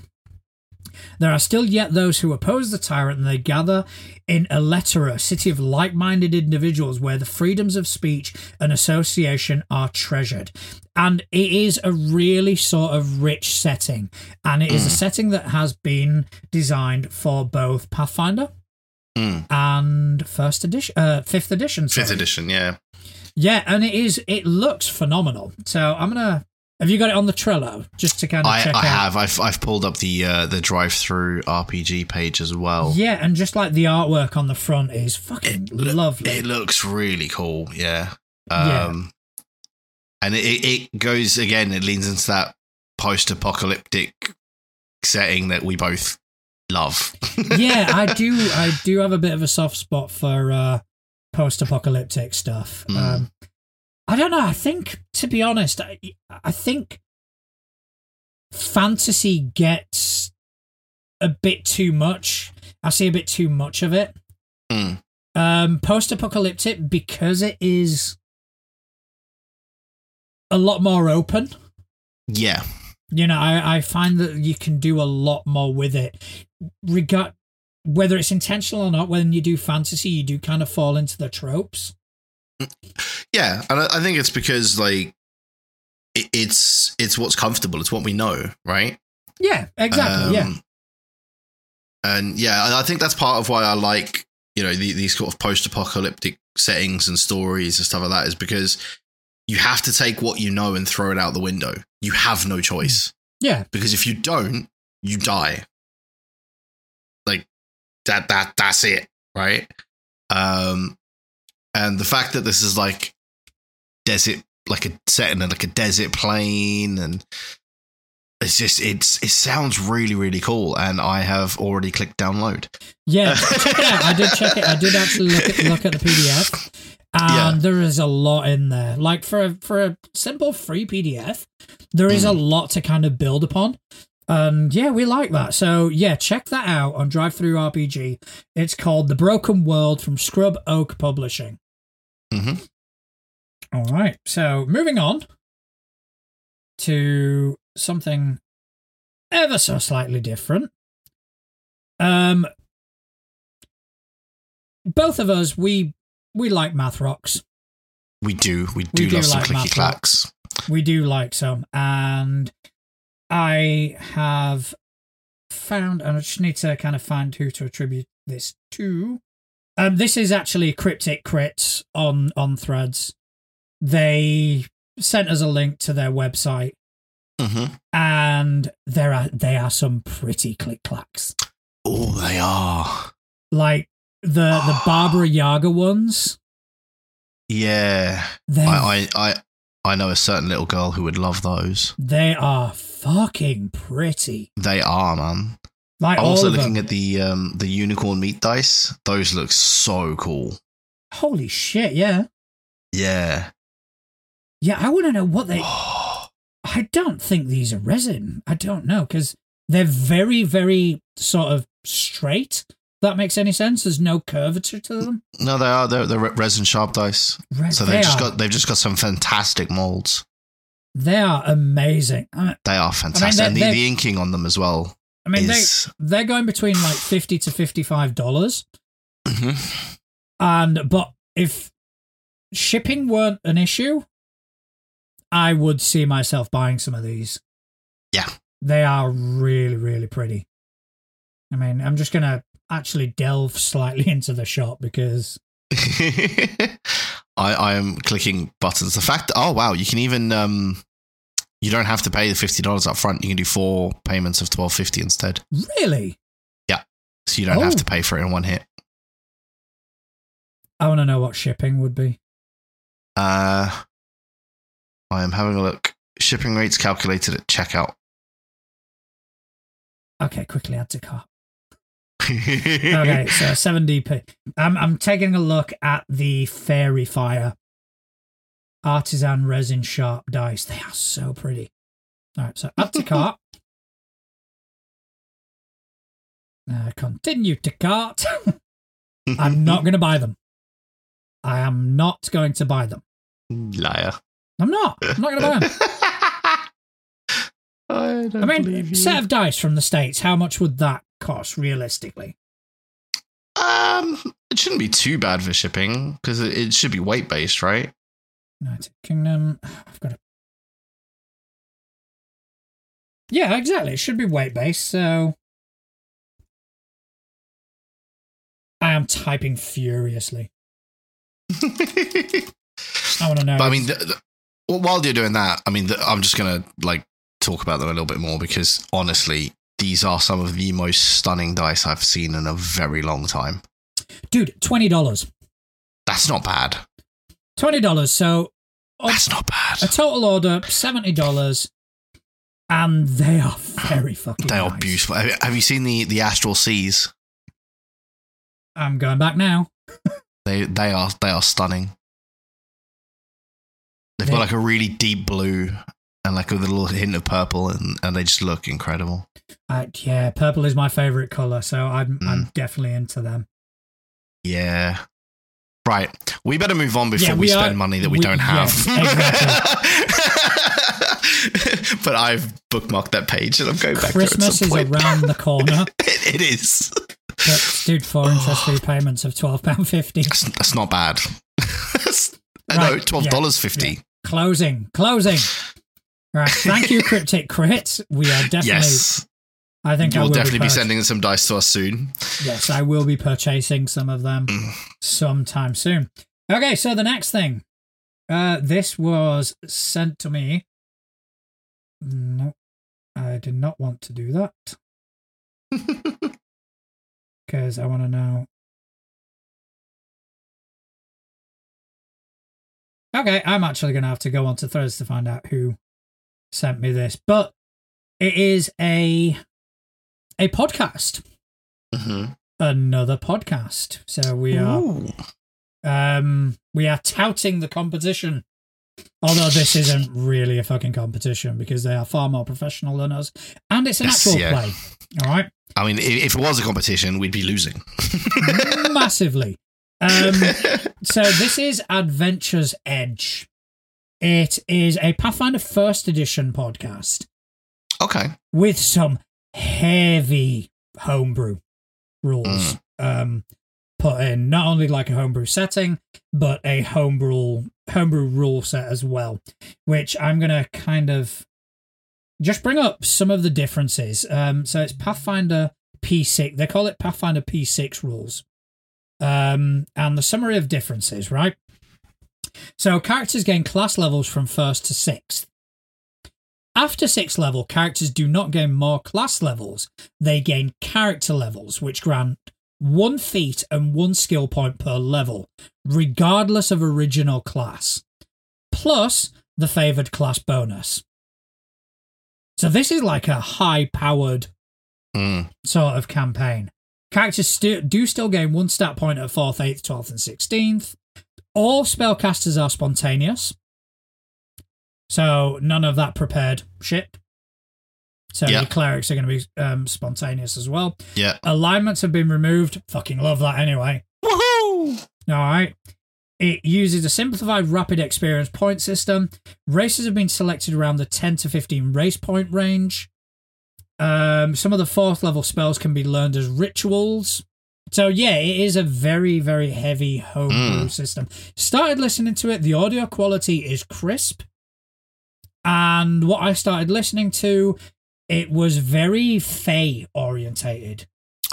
There are still yet those who oppose the tyrant, and they gather in Eletera, a city of like minded individuals where the freedoms of speech and association are treasured. And it is a really sort of rich setting, and it is a setting that has been designed for both Pathfinder Mm. and first edition, uh, fifth edition. Fifth edition, yeah. Yeah, and it is. It looks phenomenal. So I'm gonna. Have you got it on the Trello just to kind of I, check I out? have. I've I've pulled up the uh, the DriveThruRPG page as well. Yeah, and just like the artwork on the front is fucking loo- lovely. It looks really cool. Yeah. Yeah. Um, and it, it goes again. It leans into that post-apocalyptic setting that we both love. yeah, I do. I do have a bit of a soft spot for uh, post-apocalyptic stuff. Mm. Um, I don't know. I think, to be honest, I, I think fantasy gets a bit too much. I see a bit too much of it. Mm. Um, post-apocalyptic because it is a lot more open. Yeah. You know, I, I find that you can do a lot more with it. Regard whether it's intentional or not, when you do fantasy, you do kind of fall into the tropes. Yeah, and I, think it's because like it's it's what's comfortable. It's what we know, right? Yeah, exactly. yeah. Um, And yeah, I- I think that's part of why I like you know the, these sort of post-apocalyptic settings and stories and stuff like that is because you have to take what you know and throw it out the window. You have no choice Yeah. because if you don't, you die. Like that that that's it, right? Um and the fact that this is like desert like a set in a, like a desert plane, and it's just it's it sounds really really cool and I have already clicked download. Yeah. check it out. I did check it. I did actually look at look at the PDF. And Yeah. there is a lot in there. Like for a for a simple free PDF, there is a mm. lot to kind of build upon. And yeah, we like that. So yeah, check that out on DriveThruRPG. It's called The Broken World from Scrub Oak Publishing. Mhm. All right. So moving on to something ever so slightly different. Um both of us we we like math rocks. We do we do, do love some like clicky clacks. We do like some and I have found and I just need to kind of find who to attribute this to. Um this is actually Cryptic Crits on on threads. They sent us a link to their website Mhm. and there are they are some pretty click clacks. Oh, they are. Like the the Baba Yaga ones. Yeah. They I, I I I know a certain little girl who would love those. they are fucking pretty. They are, man. Like I'm also looking them. at the um the unicorn meat dice. Those look so cool. Holy shit! Yeah, Yeah. yeah. I want to know what they. I don't think these are resin. I don't know because they're very, very sort of straight. That makes any sense? There's no curvature to them. no, they are. They're, they're resin sharp dice. So they they've just are, got they've just got some fantastic molds. they are amazing. I They are fantastic, they're- and the, the inking on them as well I mean, they is. they're going between like fifty to fifty-five dollars. Mhm. And but if shipping weren't an issue, I would see myself buying some of these. Yeah. They are really, really pretty. I mean, I'm just gonna actually delve slightly into the shop because I I am clicking buttons. The fact oh wow, you can even um you don't have to pay the fifty dollars up front. You can do four payments of twelve fifty instead. really, Yeah. So you don't Oh. have to pay for it in one hit. I want to know what shipping would be. Uh, I am having a look. Shipping rates calculated at checkout. Okay, quickly add to cart. Okay, so 7DP. I'm, I'm taking a look at the Fairy Fire Artisan Resin Sharp dice. They are so pretty. All right, so add to cart. Uh, continue to cart. I'm not going to buy them. I am not going to buy them. liar. I'm not. I'm not going to buy them. I, don't I mean, set of dice from the States, how much would that cost realistically? Um, it shouldn't be too bad for shipping because it, it should be weight based, right? United Kingdom. I've got a. Yeah, exactly. It should be weight based. So I am typing furiously. I want to know. But I mean, the, the, while you're doing that, I mean, the, I'm just gonna like talk about them a little bit more because honestly, these are some of the most stunning dice I've seen in a very long time. dude, twenty dollars. That's not bad. Twenty dollars. So That's not bad. a total order seventy dollars, and they are very fucking. They are nice. beautiful. Have, have you seen the the Astral Seas? I'm going back now. They they are they are stunning. They've They- got like a really deep blue and like a little hint of purple, and, and they just look incredible. Uh, yeah, purple is my favorite color, so I'm Mm. I'm definitely into them. Yeah. Right. We better move on before Yeah, we, we spend are- money that we, we- don't have. yes, but I've bookmarked that page and I'm going back Christmas to it is at some point. around the corner. it, it is. But dude, four oh. interest-free payments of twelve pound fifty. That's, that's not bad. That's- no, twelve dollars fifty. Closing, closing. Right, thank you, Cryptic Crit. We are definitely. Yes, I think I you'll will definitely be pur- sending some dice to us soon. Yes, I will be purchasing some of them sometime soon. Okay, so the next thing. Uh, this was sent to me. No, I did not want to do that because I want to know. Okay, I'm actually going to have to go on to Threads to find out who sent me this, but it is a a podcast Mhm. another podcast. So we are Ooh. um we are touting the competition. Although this isn't really a fucking competition because they are far more professional than us. And it's an Yes, actual yeah. play. All right. I mean, if, if it was a competition, we'd be losing. Massively. Um so this is Adventures Edge. It is a Pathfinder first edition podcast okay. with some heavy homebrew rules um put in not only like a homebrew setting but a homebrew homebrew rule set as well which i'm gonna kind of just bring up some of the differences. Um so it's pathfinder p6 they call it pathfinder p6 rules. Um and the summary of differences right? So characters gain class levels from first to sixth after sixth level, characters do not gain more class levels, they gain character levels, which grant one feat and one skill point per level, regardless of original class, plus the favored class bonus. So, this is like a high powered Mm. sort of campaign. Characters do still gain one stat point at 4th, 8th, 12th, and 16th. All spellcasters are spontaneous. So none of that prepared shit. So Yeah. your clerics are going to be um, spontaneous as well. Yeah. Alignments have been removed. Fucking love that anyway. Woohoo! All right. It uses a simplified rapid experience point system. Races have been selected around the 10 to 15 race point range. Um, some of the fourth level spells can be learned as rituals. So yeah, it is a very, very heavy homebrew Mm. system. Started listening to it. The audio quality is crisp. And what I started listening to, it was very Fey orientated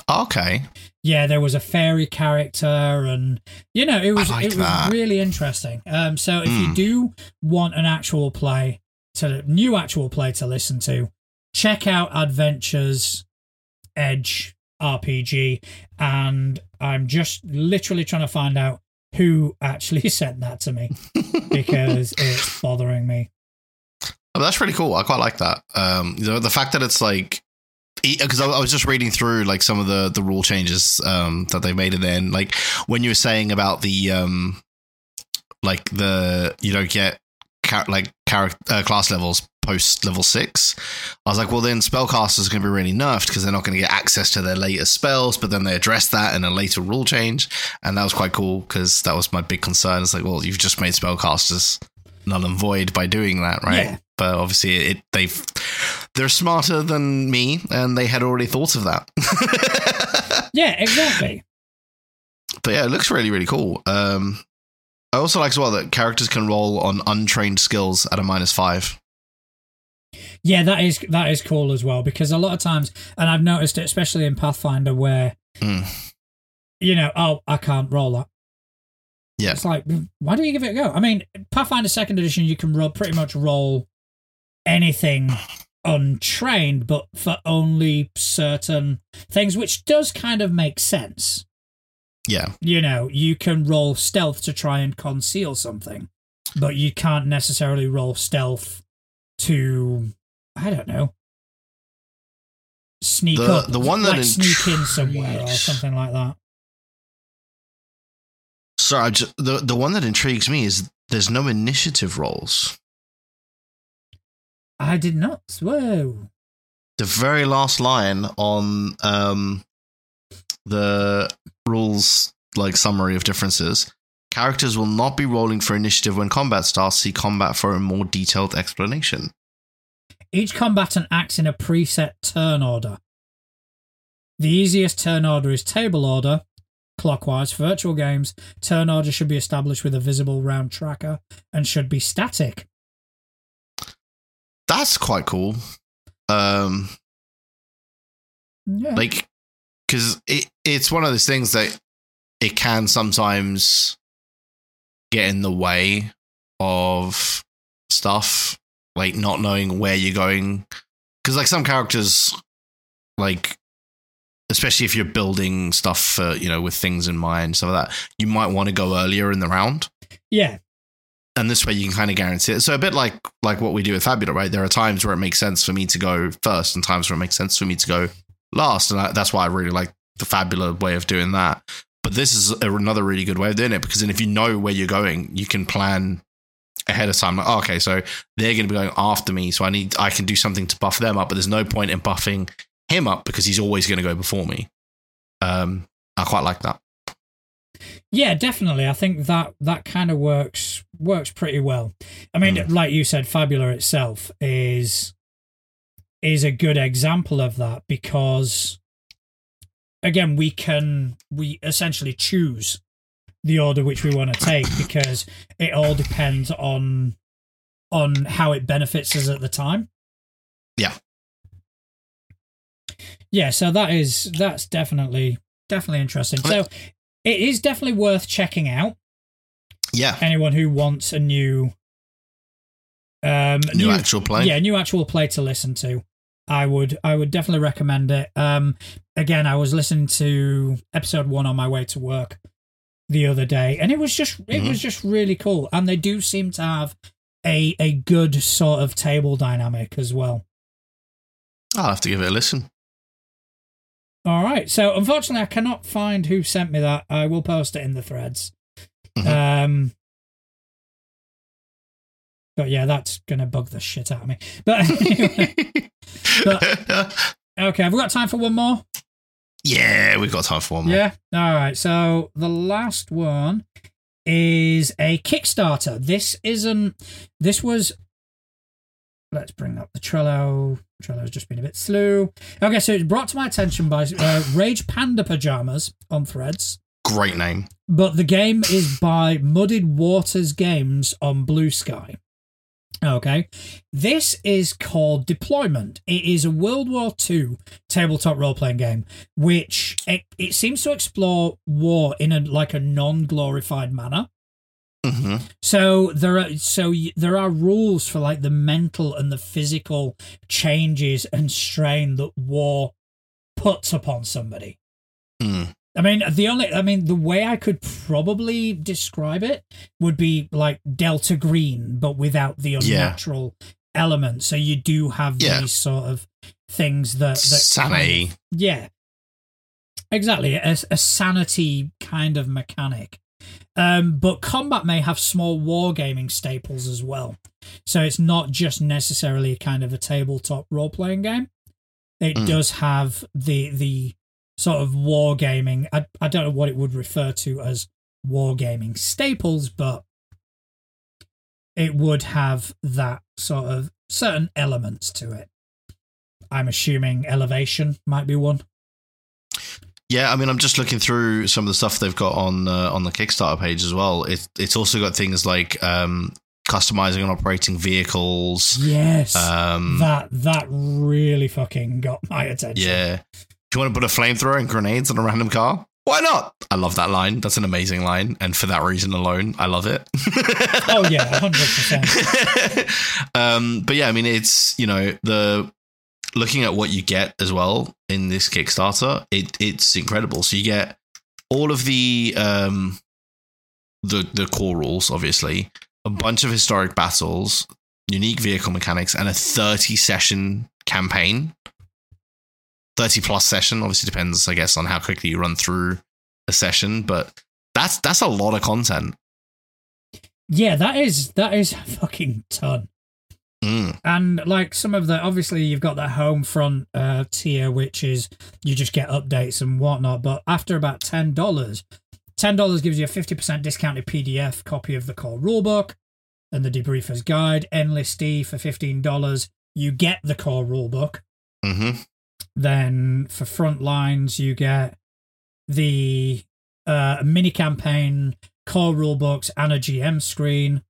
Okay. yeah, there was a fairy character, and you know, it was it was really interesting. Um, so if you Mm. do want an actual play to new actual play to listen to, check out Adventures Edge RPG, and I'm just literally trying to find out who actually sent that to me because it's bothering me. Oh, that's really cool. I quite like that. Um, the fact that it's like because I, was just reading through like some of the the rule changes um that they made, and then like when you were saying about the um like the you don't get like character uh, class levels post level six. I was like, well, then spellcasters are going to be really nerfed because they're not going to get access to their latest spells. But then they addressed that in a later rule change, and that was quite cool because that was my big concern. It's like, well, you've just made spellcasters null and void by doing that, right? Yeah. But obviously, it they've they're smarter than me, and they had already thought of that. Yeah, exactly. but yeah, it looks really really cool. Um, I also like as well that characters can roll on untrained skills at a minus five. Yeah, that is that is cool as well because a lot of times, and I've noticed it especially in Pathfinder, where Mm. you know, oh, I can't roll that. Yeah. It's like, why do you give it a go? I mean, Pathfinder Second Edition, you can roll pretty much roll anything untrained, but for only certain things, which does kind of make sense. Yeah, You know, you can roll stealth to try and conceal something, but you can't necessarily roll stealth to, I don't know, sneak The- up, the one that like sneak in somewhere or something like that. Sorry. I ju- the the one that intrigues me is there's no initiative rolls. I did not. Whoa. the very last line on um, the rules like summary of differences characters will not be rolling for initiative when combat starts see combat for a more detailed explanation Each combatant acts in a preset turn order. The easiest turn order is table order. Clockwise, virtual games, turn order should be established with a visible round tracker and should be static. that's quite cool um Yeah. like because it, it's one of those things that it can sometimes get in the way of stuff like not knowing where you're going because like some characters like especially if you're building stuff for you know with things in mind stuff like that you might want to go earlier in the round yeah. and this way you can kind of guarantee it. So a bit like like what we do with Fabula, right? There are times where it makes sense for me to go first, and times where it makes sense for me to go last, and I, that's why I really like the Fabula way of doing that. But this is a- another really good way of doing it because then if you know where you're going, you can plan ahead of time. Like, oh, okay, so they're going to be going after me, so I need I can do something to buff them up. But there's no point in buffing him up because he's always going to go before me. Um, I quite like that. Yeah, definitely. I think that that kind of works works pretty well. I mean, Mm. like you said, Fabula itself is is a good example of that because again, we can we essentially choose the order which we want to take because it all depends on on how it benefits us at the time. Yeah. Yeah, so that is that's definitely definitely interesting. So it is definitely worth checking out Yeah, anyone who wants a new um new actual play. yeah new actual play to listen to i would i would definitely recommend it um again i was listening to episode one on my way to work the other day and it was just it Mhm. was just really cool and they do seem to have a a good sort of table dynamic as well I'll have to give it a listen. All right so unfortunately i cannot find who sent me that i will post it in the threads Mhm. um but yeah that's gonna bug the shit out of me but anyway Okay, have we got time for one more? yeah, we've got time for one more. Yeah. All right. So the last one is a Kickstarter. This isn't. This was. Let's bring up the Trello. Trello's just been a bit slow. Okay, so it's brought to my attention by uh, Rage Panda Pajamas on Threads, Great name. but the game is by Mudded Waters Games on Blue Sky. Okay, this is called Deployment. It is a World War II tabletop role playing game, which it, it seems to explore war in a like a non glorified manner. Hmm So there are so y- there are rules for like the mental and the physical changes and strain that war puts upon somebody. Mm. I mean, the only, I mean, the way I could probably describe it would be like Delta Green, but without the Yeah. unnatural element. So you do have Yeah. these sort of things that, that kind of- Sanity. yeah, exactly. A, a sanity kind of mechanic. Um, but combat may have small wargaming staples as well. So it's not just necessarily a kind of a tabletop role playing game. It Mm. does have the the sort of wargaming. I, I don't know what it would refer to as wargaming staples, but it would have that sort of certain elements to it. I'm assuming elevation might be one. Yeah, I mean, I'm just looking through some of the stuff they've got on uh, on the Kickstarter page as well. It, it's also got things like um, customizing and operating vehicles. Yes. Um, that that really fucking got my attention. yeah. If you want to put a flamethrower and grenades on a random car, why not? I love that line. That's an amazing line, and for that reason alone, I love it. Oh yeah, hundred percent. um, but yeah, I mean, it's you know the looking at what you get as well in this Kickstarter, it it's incredible. So you get all of the um, the the core rules, obviously, a bunch of historic battles, unique vehicle mechanics, and a thirty session campaign. 30 plus session obviously depends i guess on how quickly you run through a session but that's that's a lot of content Yeah, that is that is a fucking ton. Mm, And like some of the obviously you've got that home front uh tier which is you just get updates and whatnot, but after about ten dollars, ten dollars gives you a fifty percent discounted PDF copy of the core rulebook and the debriefer's guide, enlistee for fifteen dollars. You get the core rulebook. hmm Then for front lines, you get the uh, mini campaign, core rule books, and a GM screen.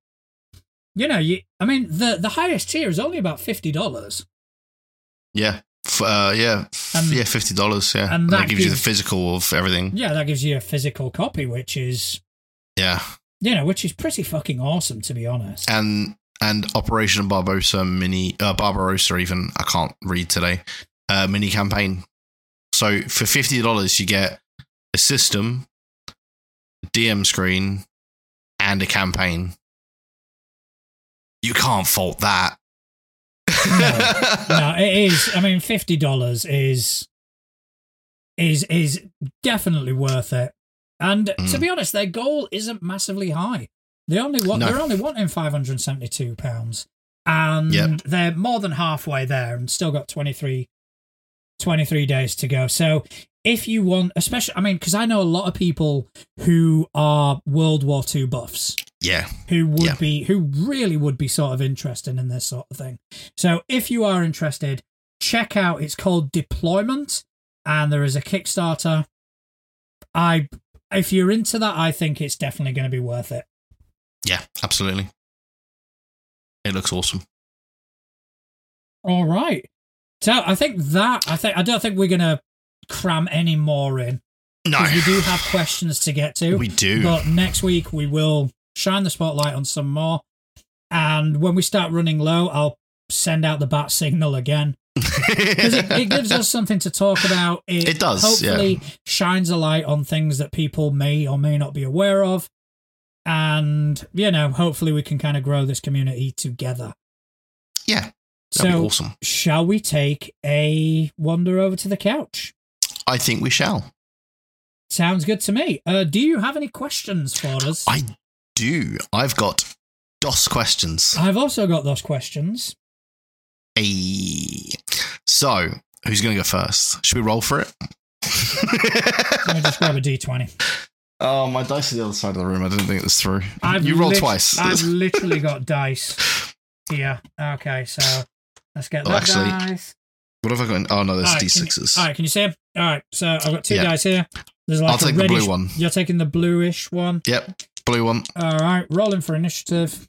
You know, you. I mean, the the highest tier is only about fifty dollars, Yeah. F- uh, yeah. And- yeah, fifty dollars. Yeah, and and that that gives you the physical of everything. Yeah, that gives you a physical copy, which is Yeah, you know, which is pretty fucking awesome to be honest. and and Operation Barbosa mini uh, Barbarossa even I can't read today. Uh, mini campaign. So for fifty dollars, you get a system, DM screen, and a campaign. You can't fault that. no, it is. I mean, fifty dollars is is is definitely worth it. And to Mm. be honest, their goal isn't massively high. They only want No. they're only wanting five hundred seventy two pounds, and Yep. they're more than halfway there, and still got 23, 23 days to go. So if you want, especially, I mean, because I know a lot of people who are World War II buffs yeah, who would Yeah. be who really would be sort of interested in this sort of thing. So if you are interested, check out it's called Deployment and there is a Kickstarter. I if you're into that, I think it's definitely going to be worth it. yeah, absolutely. It looks awesome. All right. So I think that I think I don't think we're going to cram any more in. no We do have questions to get to. we do. But next week we will shine the spotlight on some more. And when we start running low, I'll send out the bat signal again. Because it, it gives us something to talk about. It, It does, Hopefully shines a light on things that people may or may not be aware of. And, you know, hopefully we can kind of grow this community together. yeah, So, awesome. shall we take a wander over to the couch? I think we shall. Sounds good to me. Uh, do you have any questions for us? I do. I've got DOS questions. I've also got those questions. Hey. So, who's going to go first? Should we roll for it? Let me just grab a d20. oh, my dice is the other side of the room. I didn't think this through. I've you rolled lit- twice. I've literally got dice here. Okay, so let's get oh, Well, that actually, dice. what have I got? In? Oh, no, there's right, can you- D6s. All right, can you see them? All right, so I've got two Yeah. dice here. There's like I'll a take the blue one. You're taking the bluish one. Yep, blue one. All right, rolling for initiative.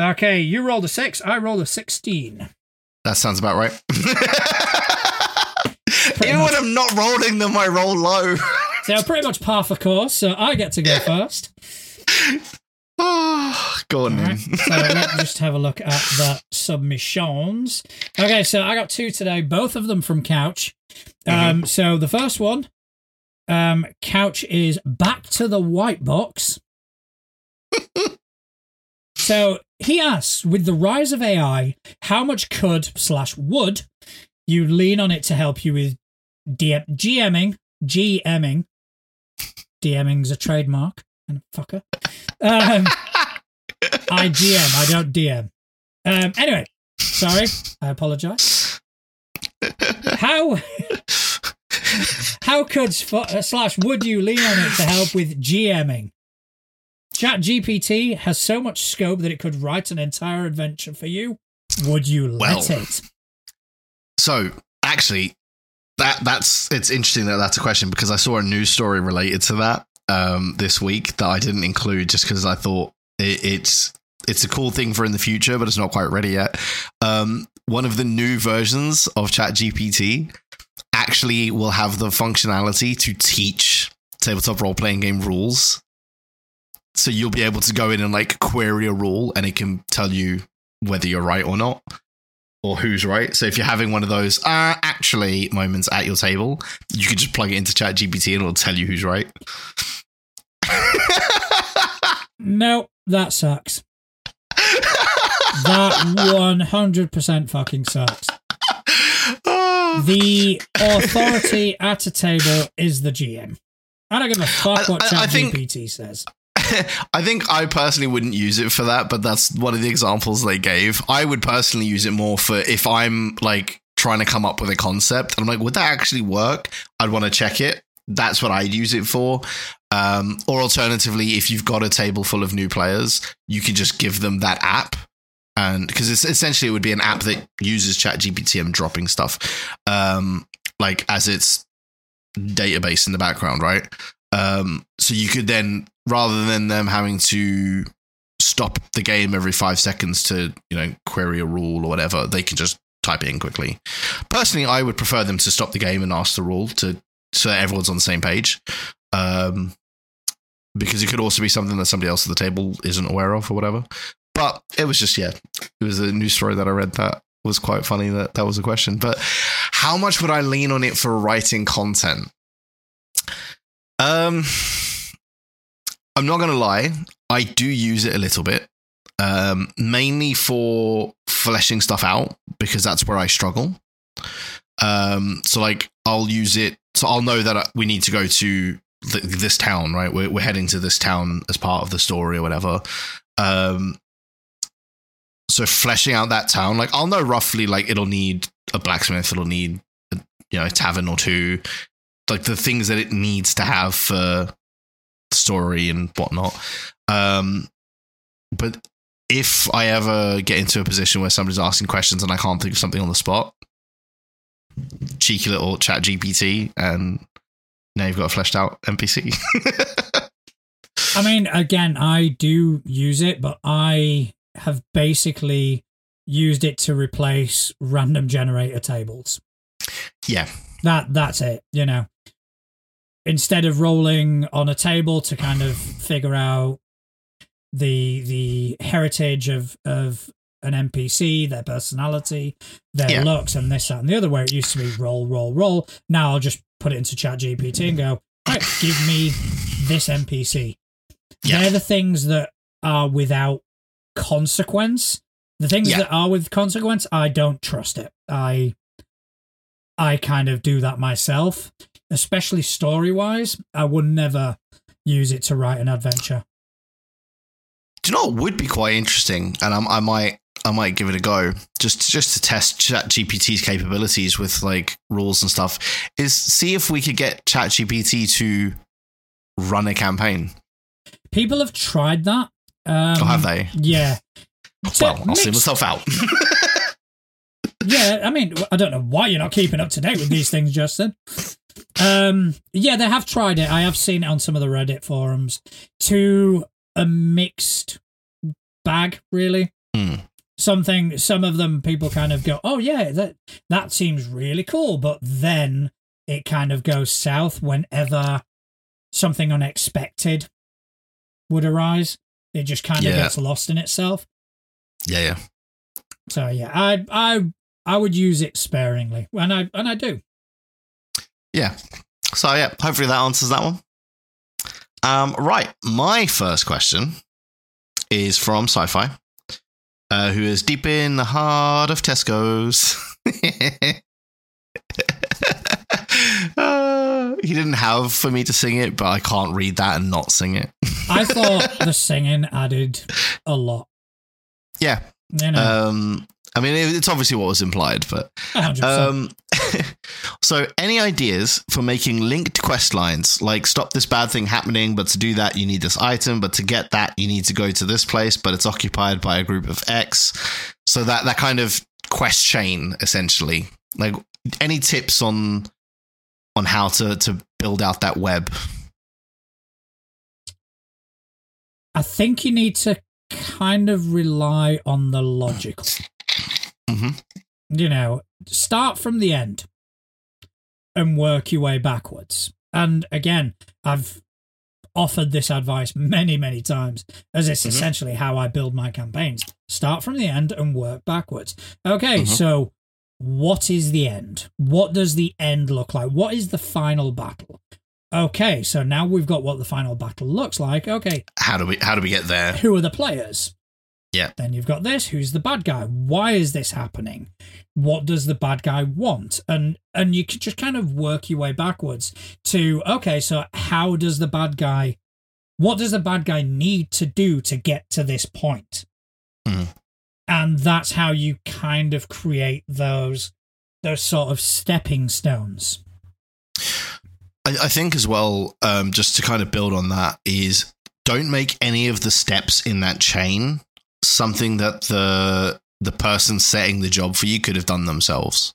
Okay, you rolled a six. I rolled a sixteen. That sounds about right. Even when I'm not rolling them, I roll low. So pretty much par for course. So I get to go first. oh, go on right, so let's just have a look at the submissions. Okay, so I got two today, both of them from Couch. Um, so the first one Um, Couch is back to the white box. so he asks, with the rise of AI, how much could slash would you lean on it to help you with DM- GMing, GMing? DMing's a trademark, and fucker. Um, I GM, I don't DM. Um, anyway, sorry, I apologize. How how could uh, slash would you lean on it to help with GMing? Chat GPT has so much scope that it could write an entire adventure for you. Would you let well, it? So actually, that that's it's interesting that that's a question because I saw a news story related to that um, this week that I didn't include just because I thought it, it's it's a cool thing for in the future, but it's not quite ready yet. Um, one of the new versions of ChatGPT actually will have the functionality to teach tabletop role playing game rules. So you'll be able to go in and like query a rule and it can tell you whether you're right or not or who's right. So if you're having one of those uh, actually moments at your table, you can just plug it into Chat GPT and it'll tell you who's right. no, that sucks. that 100% fucking sucks. The authority at a table is the GM. I don't give a fuck what ChatGPT says. I think I personally wouldn't use it for that, but that's one of the examples they gave. I would personally use it more for if I'm like trying to come up with a concept and I'm like, would that actually work? I'd want to check it. That's what I'd use it for. Um, or alternatively, if you've got a table full of new players, you can just give them that app and because it's essentially it would be an app that uses chat gpt and dropping stuff um like as its database in the background right? Um so you could then rather than them having to stop the game every five seconds to you know query a rule or whatever they can just type it in quickly. Personally i would prefer them to stop the game and ask the rule to so that everyone's on the same page um because it could also be something that somebody else at the table isn't aware of or whatever but it was just, yeah, it was a news story that I read that was quite funny that that was a question. But how much would I lean on it for writing content? Um, I'm not going to lie. I do use it a little bit, um, mainly for fleshing stuff out because that's where I struggle. Um, so like I'll use it. So I'll know that we need to go to this town, right? We're, we're heading to this town as part of the story or whatever. Um, so fleshing out that town, like I'll know roughly, like it'll need a blacksmith, it'll need a, you know a tavern or two, like the things that it needs to have for story and whatnot. Um, but if I ever get into a position where somebody's asking questions and I can't think of something on the spot, cheeky little chat GPT, and now you've got a fleshed out NPC. I mean, again, I do use it, but I have basically used it to replace random generator tables. Yeah. That that's it, you know. Instead of rolling on a table to kind of figure out the the heritage of of an NPC, their personality, their yeah. looks, and this, that, and the other, where it used to be roll, roll, roll. Now I'll just put it into Chat GPT and go, right, give me this NPC. Yeah. They're the things that are without consequence. The things yeah. that are with consequence, I don't trust it. I I kind of do that myself, especially story wise. I would never use it to write an adventure. Do you know what would be quite interesting? And I'm, I might I might give it a go just just to test Chat GPT's capabilities with like rules and stuff. Is see if we could get Chat GPT to run a campaign. People have tried that. Um, oh, have they? Yeah. Well, I'll mixed, see myself out. yeah, I mean, I don't know why you're not keeping up to date with these things, Justin. Um, yeah, they have tried it. I have seen it on some of the Reddit forums. To a mixed bag, really. Mm. Something. Some of them people kind of go, "Oh yeah, that that seems really cool," but then it kind of goes south whenever something unexpected would arise. It just kind of yeah. gets lost in itself. Yeah, yeah. So yeah, I I I would use it sparingly, and I and I do. Yeah, So yeah, hopefully that answers that one. Um, right, my first question is from Sci-Fi, uh, who is deep in the heart of Tesco's. uh, he didn't have for me to sing it, but I can't read that and not sing it. I thought the singing added a lot. Yeah. You know, Um, I mean, it's obviously what was implied, but Um, so, any ideas for making linked quest lines? Like, stop this bad thing happening, but to do that, you need this item, but to get that, you need to go to this place, but it's occupied by a group of X. So, that, that kind of quest chain, essentially. Like, any tips on on how to, to build out that web? I think you need to kind of rely on the logical. hmm You know, start from the end and work your way backwards. And again, I've offered this advice many, many times, as it's Mhm. essentially how I build my campaigns. Start from the end and work backwards. Okay, Mhm. so what is the end? What does the end look like? What is the final battle? Okay, so now we've got what the final battle looks like. Okay, How do we how do we get there? who are the players? Yeah. Then you've got this. Who's the bad guy? Why is this happening? What does the bad guy want? And and you can just kind of work your way backwards to okay, so how does the bad guy what does the bad guy need to do to get to this point? Mhm. And that's how you kind of create those those sort of stepping stones. I, I think as well, um, just to kind of build on that, is don't make any of the steps in that chain something that the the person setting the job for you could have done themselves,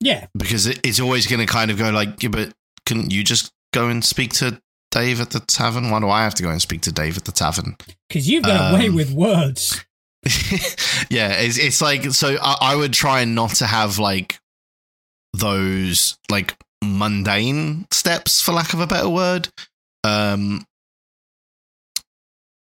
Yeah, because it, it's always going to kind of go like, yeah, but couldn't you just go and speak to Dave at the tavern? Why do I have to go and speak to Dave at the tavern? because you've got a way Um, with words. yeah, it's it's like so. I, I would try not to have like those like mundane steps, for lack of a better word. Um,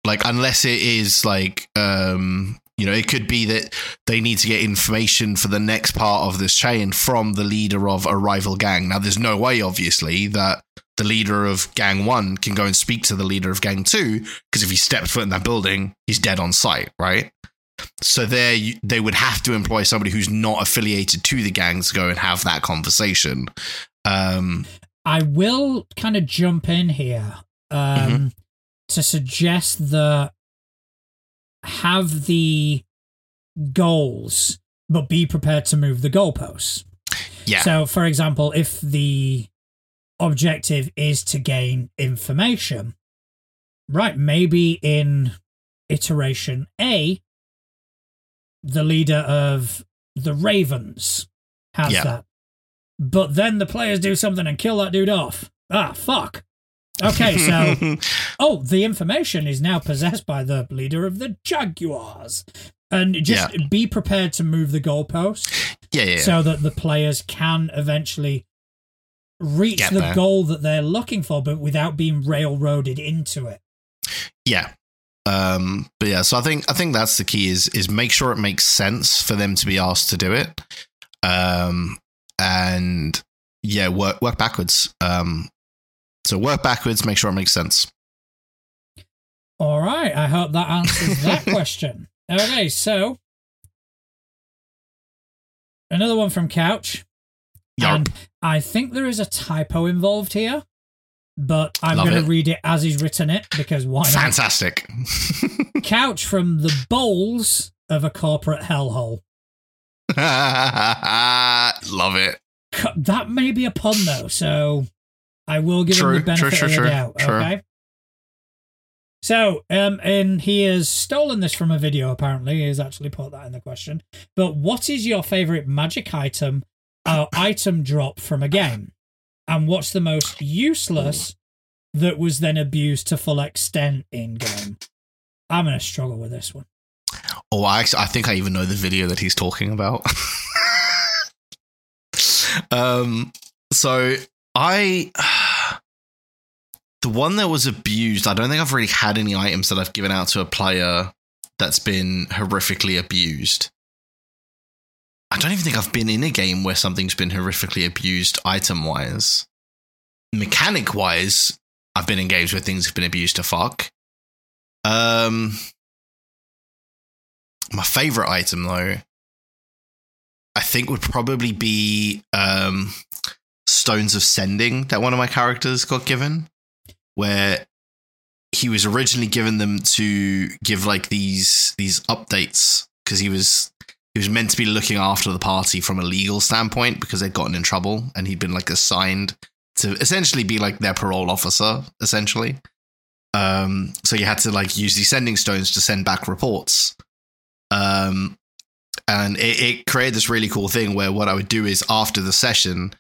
like unless it is like um, you know, it could be that they need to get information for the next part of this chain from the leader of a rival gang. Now, there's no way, obviously, that the leader of gang one can go and speak to the leader of gang two because if he stepped foot in that building, he's dead on sight, right? So there, they would have to employ somebody who's not affiliated to the gangs to go and have that conversation. Um, I will kind of jump in here um, to suggest that have the goals, but be prepared to move the goalposts. yeah, So, for example, if the objective is to gain information, right, maybe in iteration A, the leader of the Ravens has Yeah. that. But then the players do something and kill that dude off. Ah, fuck. Okay, so oh, the information is now possessed by the leader of the Jaguars. And just be prepared to move the goalpost yeah, yeah, yeah. so that the players can eventually reach Get the there. goal that they're looking for, but without being railroaded into it. Yeah. Um, but yeah, so I think I think that's the key is is make sure it makes sense for them to be asked to do it. Um, and yeah, work work backwards. Um, so work backwards, make sure it makes sense. All right, I hope that answers that question. Okay, so another one from Couch. Yarp. And I think there is a typo involved here, but I'm going to read it as he's written it because why not? Fantastic. Couch from the bowls of a corporate hellhole. Love it. That may be a pun though, so I will give True, him the benefit true, of the true, doubt. true. Okay. So, um, and he has stolen this from a video. Apparently, he has actually put that in the question. But what is your favorite magic item or item drop from a game? And what's the most useless that was then abused to full extent in game? I'm gonna struggle with this one. Oh, I actually, I think I even know the video that he's talking about. um, so I, the one that was abused, I don't think I've really had any items that I've given out to a player that's been horrifically abused. I don't even think I've been in a game where something's been horrifically abused item wise. mechanic wise, I've been in games where things have been abused to fuck. Um, my favorite item though, I think would probably be um, stones of sending that one of my characters got given, where he was originally given them to give like these these updates because he was he was meant to be looking after the party from a legal standpoint because they'd gotten in trouble and he'd been like assigned to essentially be like their parole officer essentially. Um so you had to like use these sending stones to send back reports um and it, it created this really cool thing where what i would do is after the session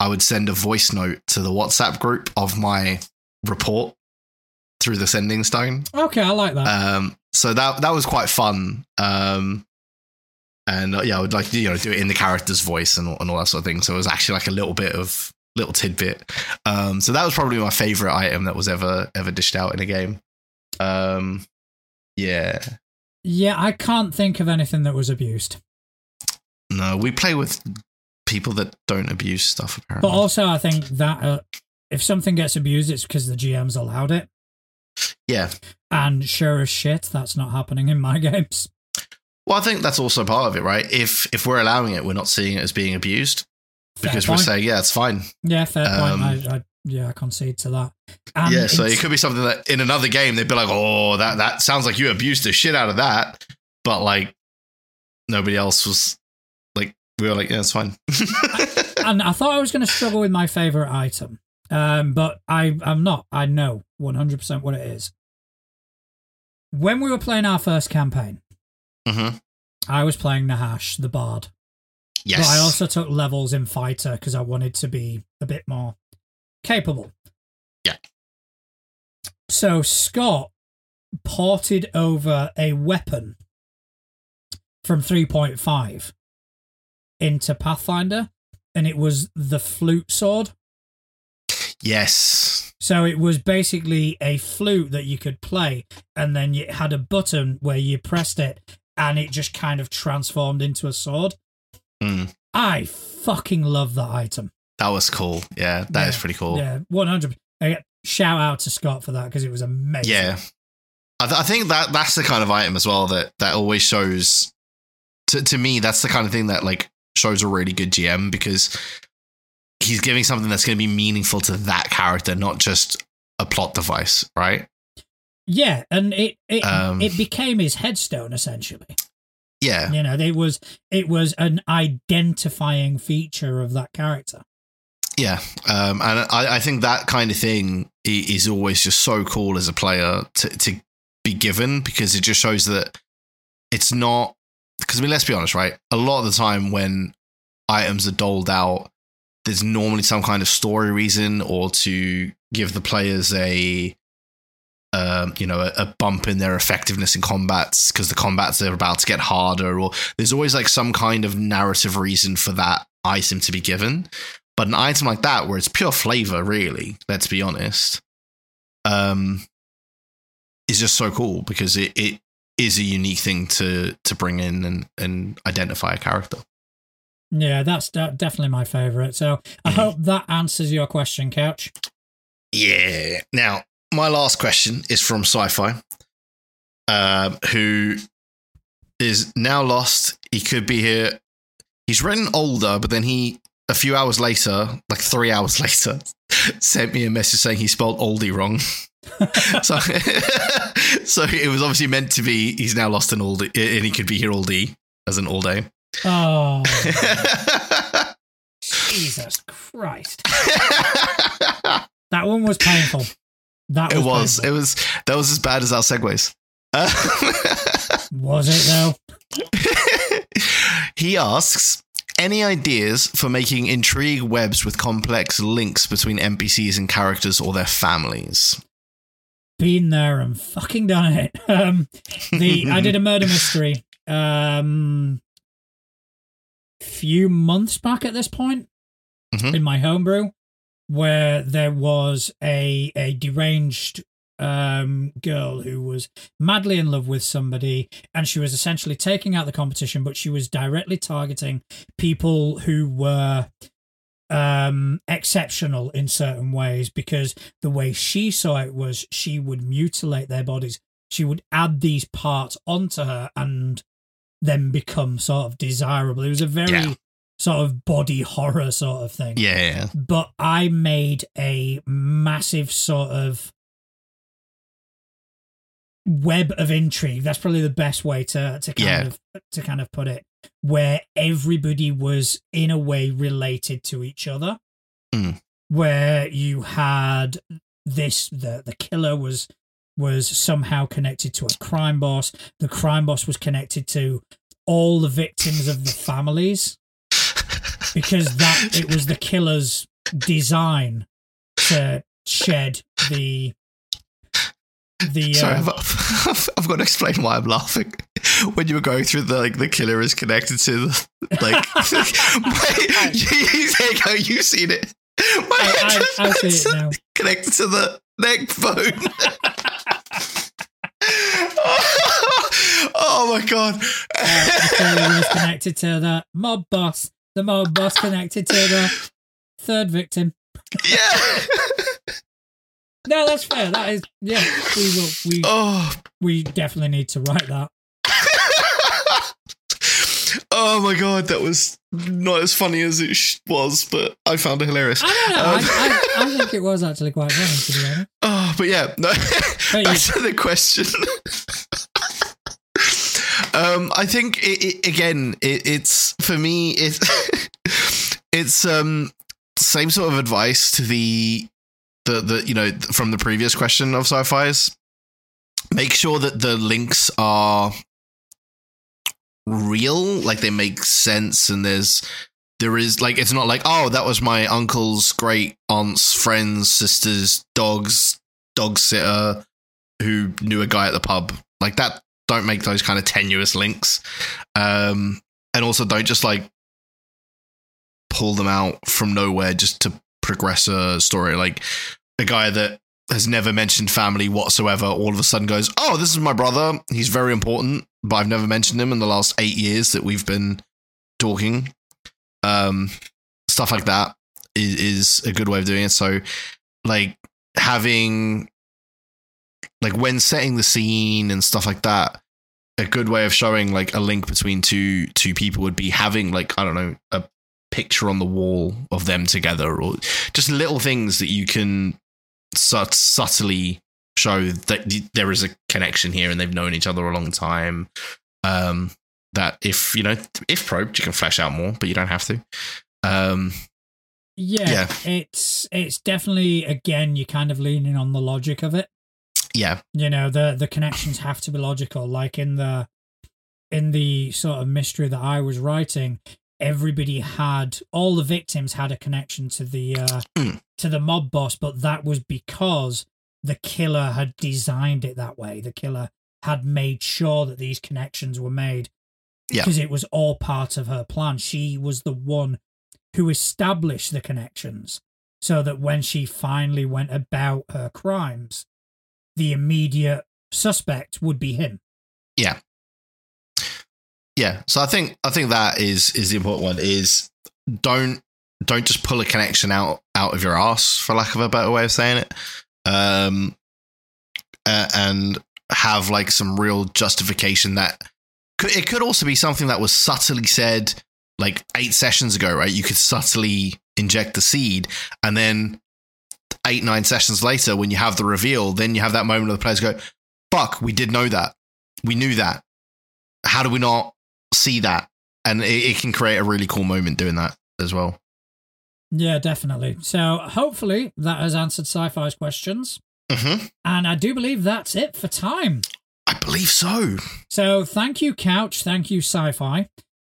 i would send a voice note to the whatsapp group of my report through the sending stone Okay, I like that. um, so that that was quite fun. Um, and uh, yeah, I would like you know do it in the character's voice and all, and all that sort of thing. So it was actually like a little bit of little tidbit. Um, so that was probably my favorite item that was ever ever dished out in a game. Um, yeah, yeah, I can't think of anything that was abused. no, we play with people that don't abuse stuff. Apparently, But also, I think that uh, if something gets abused, it's because the GM's allowed it. yeah. And sure as shit, that's not happening in my games. Well, I think that's also part of it, right? If if we're allowing it, we're not seeing it as being abused Fair because we're saying, yeah, it's fine. yeah, fair um, point. I, I, yeah, I concede to that. And yeah, so it could be something that in another game they'd be like, "Oh, that that sounds like you abused the shit out of that," but like nobody else was like, we were like, "Yeah, it's fine." and I thought I was going to struggle with my favorite item, um, but I I'm not. I know 100 percent what it is. When we were playing our first campaign, hmm I was playing Nahash, the bard, Yes, but I also took levels in fighter because I wanted to be a bit more capable. Yeah. So Scott ported over a weapon from 3.5 into Pathfinder, and it was the flute sword. yes, So it was basically a flute that you could play, and then it had a button where you pressed it, and it just kind of transformed into a sword. Mm, I fucking love that item. That was cool. Yeah, that is Yeah, pretty cool. Yeah, one hundred. Shout out to Scott for that because it was amazing. Yeah. I, th- I think that that's the kind of item as well that that always shows. To to me, that's the kind of thing that like shows a really good GM because he's giving something that's going to be meaningful to that character, not just a plot device, right? yeah, and it it Um, it became his headstone essentially. Yeah, You know, it was it was an identifying feature of that character. Yeah, um, and I, I think that kind of thing is always just so cool as a player to, to be given because it just shows that it's not. Because I mean, let's be honest, right? A lot of the time when items are doled out, there's normally some kind of story reason or to give the players a, um, you know, a, a bump in their effectiveness in combats because the combats are about to get harder, or there's always like some kind of narrative reason for that item to be given. But an item like that, where it's pure flavor, really, let's be honest, um, is just so cool because it, it is a unique thing to to bring in and, and identify a character. Yeah, that's de- definitely my favorite. So I Mhm. hope that answers your question, Couch. Yeah. Now, my last question is from Sci-Fi, um, who is now lost. He could be here. He's written older, but then he a few hours later, like three hours later, sent me a message saying he spelled oldie wrong. so, so it was obviously meant to be. He's now lost an oldie, and he could be here all day as an all day. Oh, Jesus Christ. That one was painful. That was it was. painful. It was. That was as bad as our segues. Was it though? he asks any ideas for making intrigue webs with complex links between NPCs and characters or their families? Been there and fucking done it. Um, the I did a murder mystery um few months back at this point Mhm. in my homebrew where there was a a deranged um girl who was madly in love with somebody and she was essentially taking out the competition but she was directly targeting people who were um exceptional in certain ways because the way she saw it was she would mutilate their bodies. She would add these parts onto her and then become sort of desirable. It was a very Yeah. sort of body horror sort of thing. Yeah, but I made a massive sort of web of intrigue. That's probably the best way to to kind Yeah. of to kind of put it, where everybody was in a way related to each other. Mm. Where you had this the the killer was was somehow connected to a crime boss. The crime boss was connected to all the victims of the families because that it was the killer's design to shed the the Sorry, uh, I've, I've got to explain why I'm laughing. When you were going through the like the killer is connected to the like my, you, there you go, you've seen it. My I, I, I see it now. connected to the neck bone. oh my god. the killer was connected to the mob boss. The mob boss connected to the third victim. yeah. No, that's fair. That is yeah. We will. We Oh we definitely need to write that. oh my god, that was not as funny as it sh- was, but I found it hilarious. I don't know. Um, I, I, I think it was actually quite funny to be honest. Oh, but yeah, no. But back to the question. um, I think it, it, again, it, it's for me. It's it's um same sort of advice to the the the you know from the previous question of sci-fi's. Make sure that the links are real, like they make sense, and there's there is like it's not like oh that was my uncle's great aunt's friends sisters dogs dog sitter who knew a guy at the pub like that don't make those kind of tenuous links um and also don't just like pull them out from nowhere just to progress a story like a guy that has never mentioned family whatsoever all of a sudden goes oh this is my brother. He's very important but i've never mentioned him in the last eight years that we've been talking. Um stuff like that is, is a good way of doing it. So like having like when setting the scene and stuff like that a good way of showing like a link between two two people would be having like i don't know a picture on the wall of them together or just little things that you can subtly show that there is a connection here and they've known each other a long time um that if you know if probed you can flesh out more but you don't have to um Yeah, Yeah. it's it's definitely again you're kind of leaning on the logic of it. yeah You know, the the connections have to be logical. Like in the in the sort of mystery that I was writing, everybody had all the victims had a connection to the uh Mm. to the mob boss, but that was because the killer had designed it that way. The killer had made sure that these connections were made Yeah. because it was all part of her plan. She was the one who established the connections so that when she finally went about her crimes, the immediate suspect would be him. yeah yeah. So i think i think that is is the important one is don't don't just pull a connection out out of your ass for lack of a better way of saying it. Um and have like some real justification that could, it could also be something that was subtly said like eight sessions ago right? You could subtly inject the seed and then eight nine sessions later when you have the reveal then you have that moment where the players go fuck we did know that. We knew that. How do we not see that and it, it can create a really cool moment doing that as well Yeah, definitely. So hopefully that has answered sci fi's questions. mm-hmm. And I do believe that's it for time. i believe so So thank you, Couch. Thank you, Sci Fi.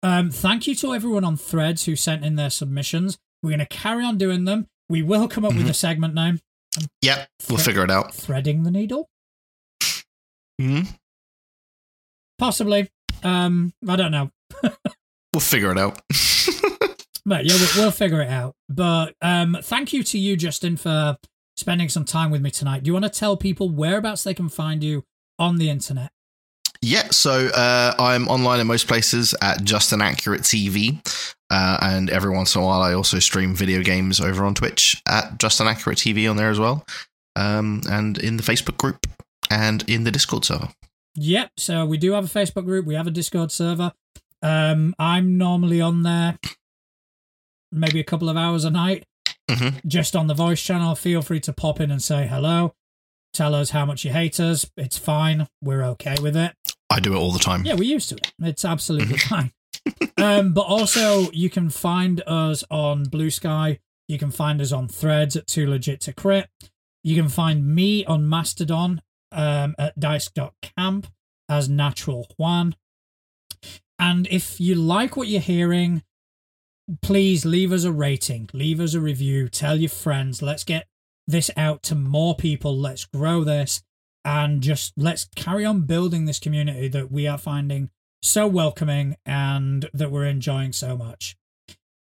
Um, thank you to everyone on Threads who sent in their submissions. We're going to carry on doing them. We will come up with a segment name yep we'll Thre- figure it out Threading the Needle. hmm Possibly. Um, I don't know. we'll figure it out But yeah, we'll, we'll figure it out. But um, thank you to you, Justin, for spending some time with me tonight. Do you want to tell people whereabouts they can find you on the internet? Yeah, so uh, I'm online in most places at Just an Accurate TV. Uh, and every once in a while, I also stream video games over on Twitch at Just an Accurate TV on there as well, um, and in the Facebook group and in the Discord server. Yep. So we do have a Facebook group. We have a Discord server. Um, I'm normally on there maybe a couple of hours a night, Mhm. just on the voice channel. Feel free to pop in and say hello. Tell us how much you hate us. It's fine. We're okay with it. I do it all the time. Yeah, we're used to it. It's absolutely fine. Um, but also, you can find us on Bluesky. You can find us on Threads at Too Legit to Crit. You can find me on Mastodon um, at dice.camp as Natural Juan. And if you like what you're hearing, please leave us a rating, leave us a review, tell your friends. Let's get this out to more people. Let's grow this and just let's carry on building this community that we are finding so welcoming and that we're enjoying so much.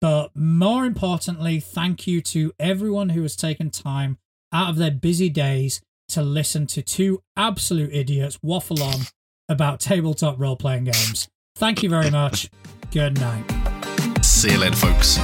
But more importantly, thank you to everyone who has taken time out of their busy days to listen to two absolute idiots waffle on about tabletop role playing games. Thank you very much. Good night. See you later, folks.